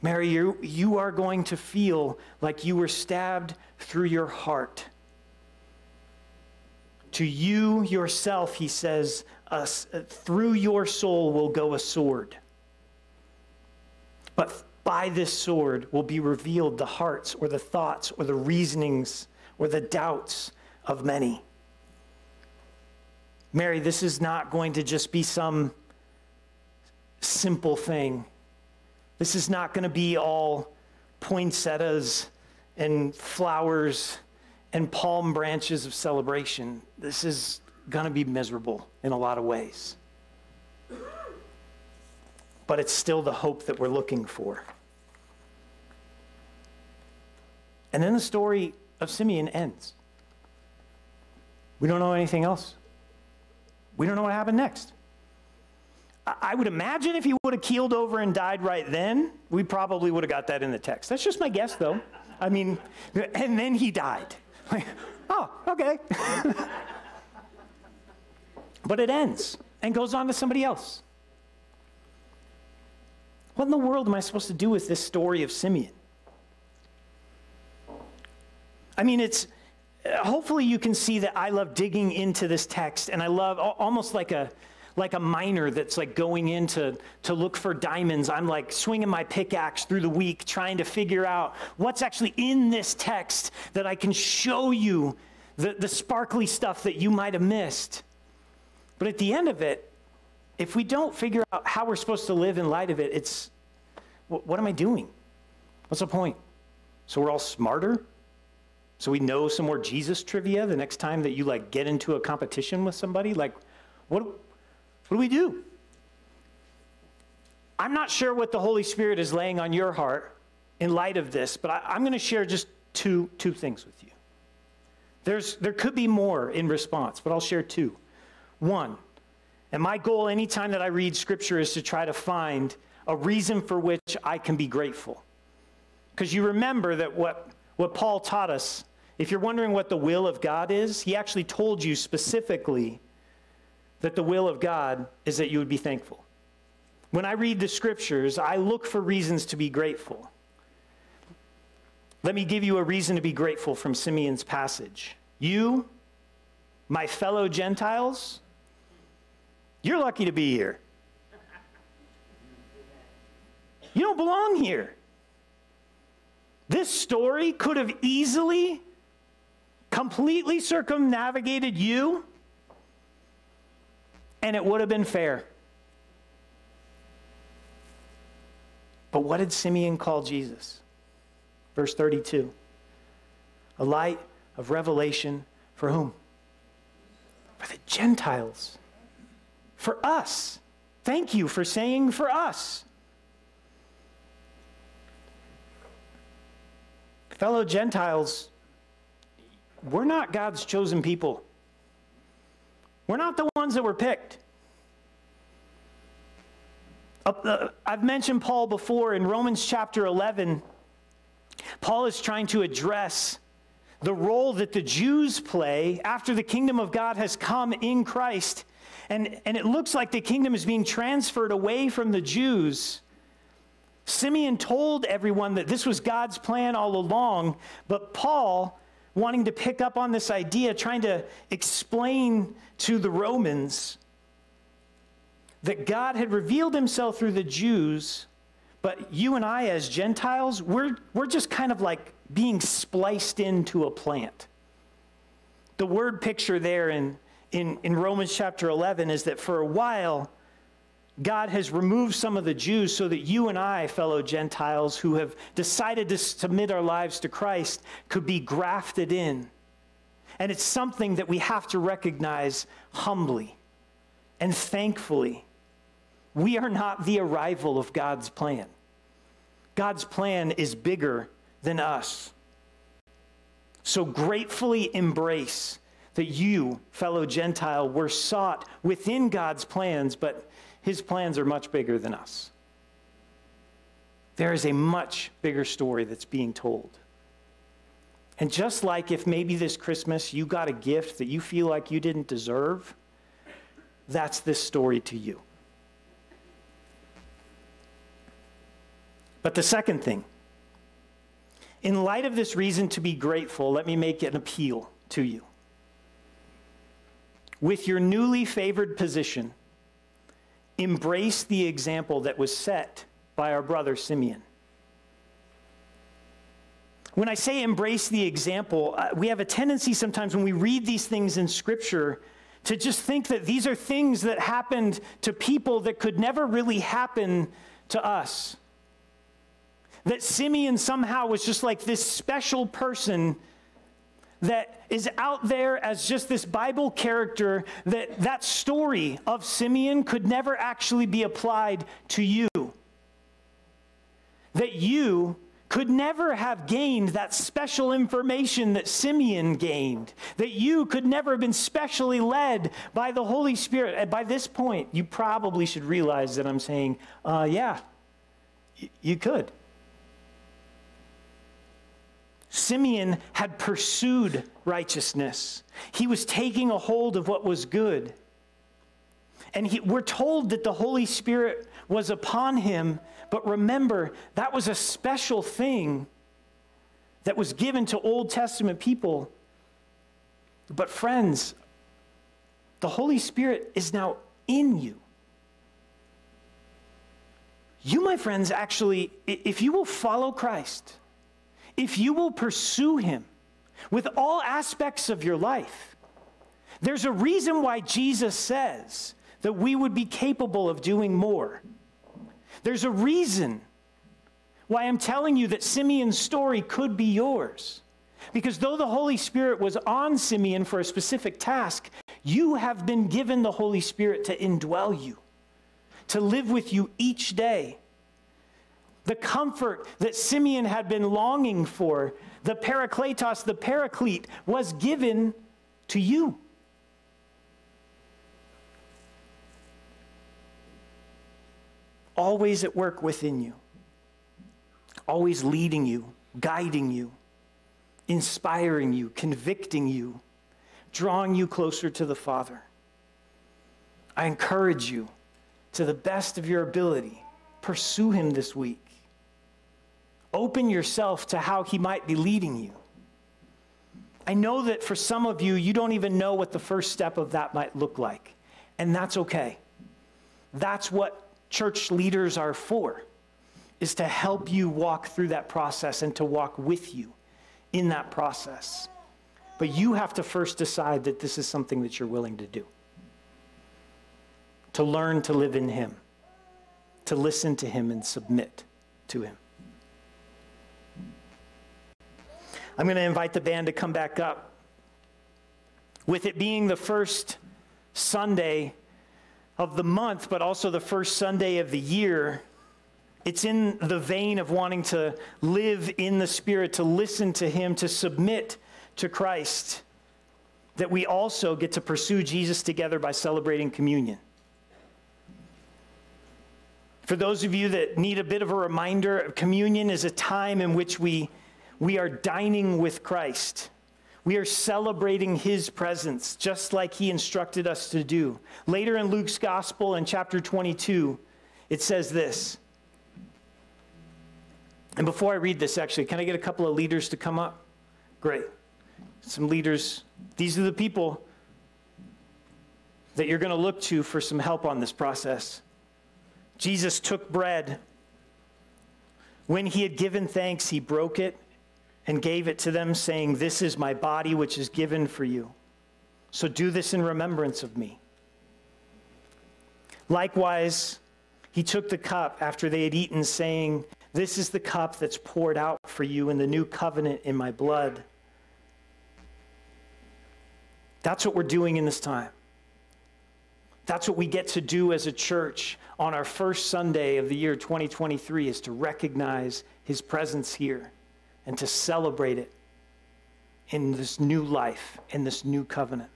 Mary, you, you are going to feel like you were stabbed through your heart. To you yourself, he says, uh, through your soul will go a sword. But by this sword will be revealed the hearts or the thoughts or the reasonings or the doubts of many. Mary, this is not going to just be some simple thing. This is not going to be all poinsettias and flowers and palm branches of celebration. This is going to be miserable in a lot of ways. But it's still the hope that we're looking for. And then the story of Simeon ends. We don't know anything else. We don't know what happened next. I would imagine if he would have keeled over and died right then, we probably would have got that in the text. That's just my guess, though. I mean, and then he died. Like, oh, okay. but it ends and goes on to somebody else. What in the world am I supposed to do with this story of Simeon? I mean, it's uh, hopefully you can see that I love digging into this text, and I love almost like a like a miner that's like going in to, to look for diamonds. I'm like swinging my pickaxe through the week, trying to figure out what's actually in this text that I can show you the, the sparkly stuff that you might have missed. But at the end of it, if we don't figure out how we're supposed to live in light of it, it's what, what am I doing? What's the point? So we're all smarter? So we know some more Jesus trivia the next time that you like get into a competition with somebody? Like, what, what do we do? I'm not sure what the Holy Spirit is laying on your heart in light of this, but I, I'm going to share just two, two things with you. There's, there could be more in response, but I'll share two. One, and my goal anytime that I read scripture is to try to find a reason for which I can be grateful. Because you remember that what, what Paul taught us, if you're wondering what the will of God is, he actually told you specifically that the will of God is that you would be thankful. When I read the scriptures, I look for reasons to be grateful. Let me give you a reason to be grateful from Simeon's passage. You, my fellow Gentiles, you're lucky to be here. You don't belong here. This story could have easily, completely circumnavigated you, and it would have been fair. But what did Simeon call Jesus? Verse 32 A light of revelation for whom? For the Gentiles. For us. Thank you for saying for us. Fellow Gentiles, we're not God's chosen people. We're not the ones that were picked. Uh, I've mentioned Paul before in Romans chapter 11. Paul is trying to address the role that the Jews play after the kingdom of God has come in Christ. And, and it looks like the kingdom is being transferred away from the Jews. Simeon told everyone that this was God's plan all along, but Paul, wanting to pick up on this idea, trying to explain to the Romans that God had revealed himself through the Jews, but you and I, as Gentiles, we're, we're just kind of like being spliced into a plant. The word picture there in, in, in Romans chapter 11 is that for a while, God has removed some of the Jews so that you and I, fellow Gentiles who have decided to submit our lives to Christ, could be grafted in. And it's something that we have to recognize humbly and thankfully. We are not the arrival of God's plan. God's plan is bigger than us. So gratefully embrace that you, fellow Gentile, were sought within God's plans, but his plans are much bigger than us. There is a much bigger story that's being told. And just like if maybe this Christmas you got a gift that you feel like you didn't deserve, that's this story to you. But the second thing, in light of this reason to be grateful, let me make an appeal to you. With your newly favored position, embrace the example that was set by our brother Simeon. When I say embrace the example, uh, we have a tendency sometimes when we read these things in Scripture to just think that these are things that happened to people that could never really happen to us. That Simeon somehow was just like this special person that is out there as just this Bible character, that that story of Simeon could never actually be applied to you. That you could never have gained that special information that Simeon gained. That you could never have been specially led by the Holy Spirit. And by this point, you probably should realize that I'm saying, uh, yeah, y- you could. Simeon had pursued righteousness. He was taking a hold of what was good. And he, we're told that the Holy Spirit was upon him, but remember, that was a special thing that was given to Old Testament people. But, friends, the Holy Spirit is now in you. You, my friends, actually, if you will follow Christ, if you will pursue Him with all aspects of your life, there's a reason why Jesus says that we would be capable of doing more. There's a reason why I'm telling you that Simeon's story could be yours. Because though the Holy Spirit was on Simeon for a specific task, you have been given the Holy Spirit to indwell you, to live with you each day. The comfort that Simeon had been longing for, the parakletos, the paraclete, was given to you. Always at work within you, always leading you, guiding you, inspiring you, convicting you drawing you closer to the Father. I encourage you to the best of your ability, pursue Him this week. Open yourself to how He might be leading you. I know that for some of you, you don't even know what the first step of that might look like, and that's okay. That's what church leaders are for, is to help you walk through that process and to walk with you in that process. But you have to first decide that this is something that you're willing to do. To learn to live in Him, to listen to Him and submit to Him. I'm going to invite the band to come back up. With it being the first Sunday of the month, but also the first Sunday of the year, it's in the vein of wanting to live in the Spirit, to listen to Him, to submit to Christ that we also get to pursue Jesus together by celebrating communion. For those of you that need a bit of a reminder, communion is a time in which we, we are dining with Christ. We are celebrating his presence, just like he instructed us to do. Later in Luke's gospel, in chapter 22, it says this. And before I read this, actually, can I get a couple of leaders to come up? Great some leaders. These are the people that you're going to look to for some help on this process. Jesus took bread. When he had given thanks, he broke it and gave it to them, saying, This is my body, which is given for you. So do this in remembrance of me. Likewise, he took the cup after they had eaten, saying, This is the cup that's poured out for you in the new covenant in my blood. That's what we're doing in this time. That's what we get to do as a church on our first Sunday of the year 2023 is to recognize his presence here and to celebrate it in this new life, in this new covenant.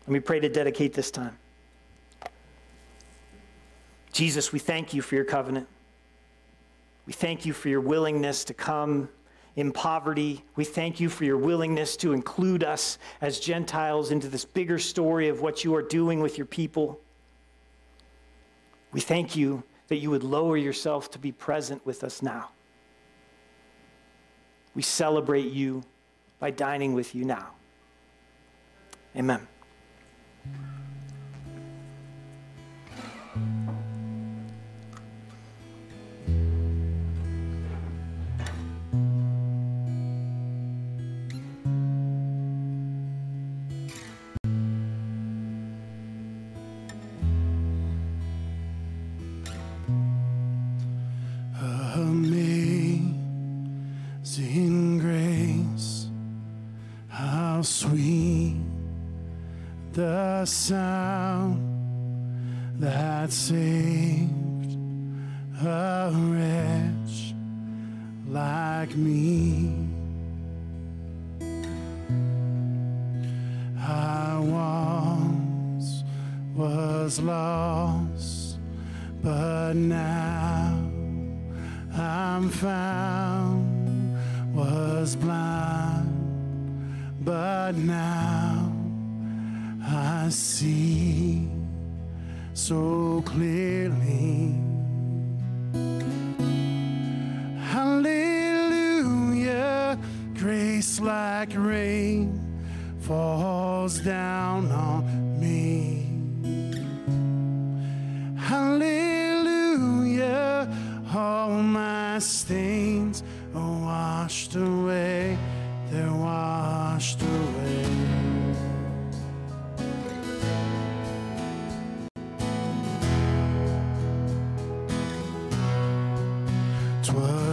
Let me pray to dedicate this time. Jesus, we thank you for your covenant. We thank you for your willingness to come in poverty. We thank you for your willingness to include us as Gentiles into this bigger story of what you are doing with your people. We thank you that you would lower yourself to be present with us now. We celebrate you by dining with you now. Amen.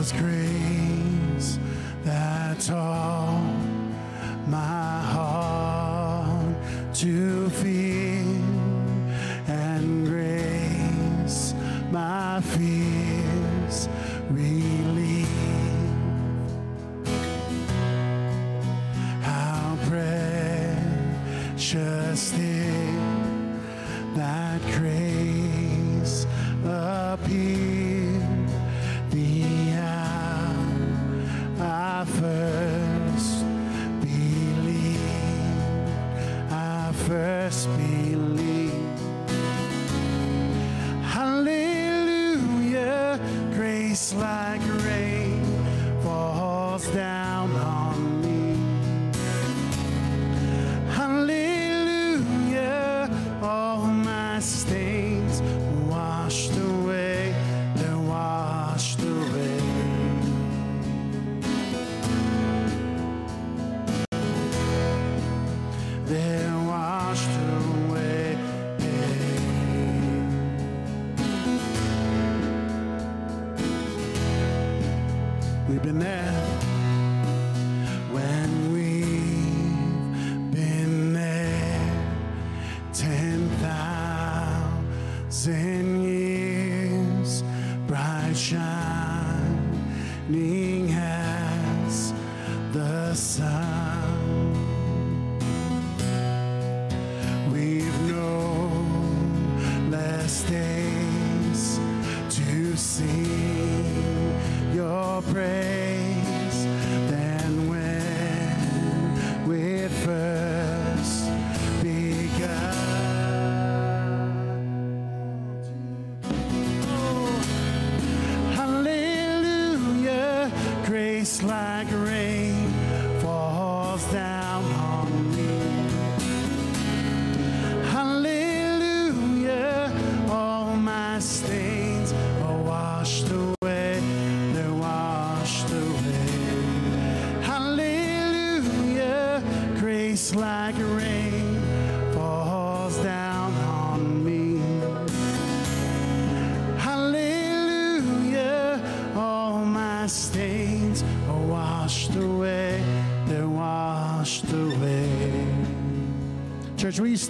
was great.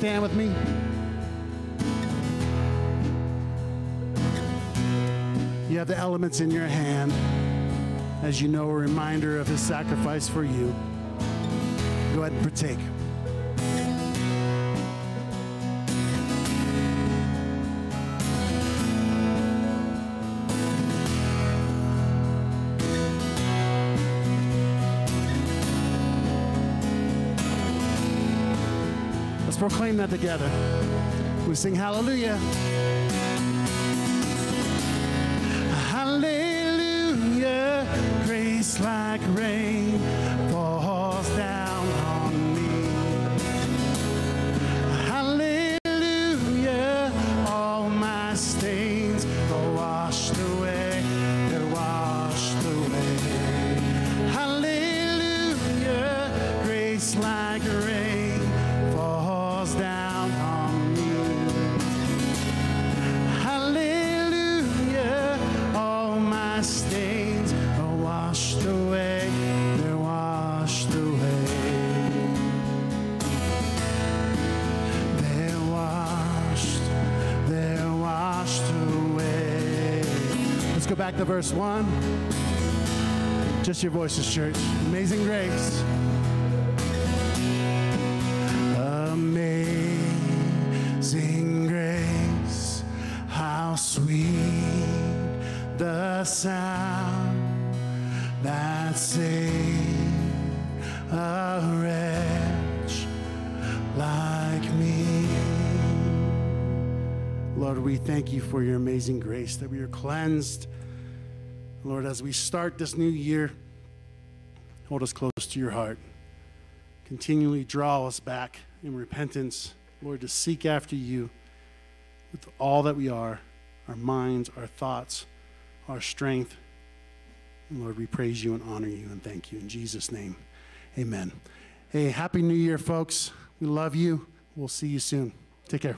stand with me? You have the elements in your hand, as you know, a reminder of his sacrifice for you. Go ahead and partake. proclaim that together. We sing hallelujah. verse 1. Just your voices, church. Amazing grace. Amazing grace. How sweet the sound that saved a wretch like me. Lord, we thank you for your amazing grace that we are cleansed Lord, as we start this new year, hold us close to your heart. Continually draw us back in repentance, Lord, to seek after you with all that we are our minds, our thoughts, our strength. And Lord, we praise you and honor you and thank you. In Jesus' name, amen. Hey, Happy New Year, folks. We love you. We'll see you soon. Take care.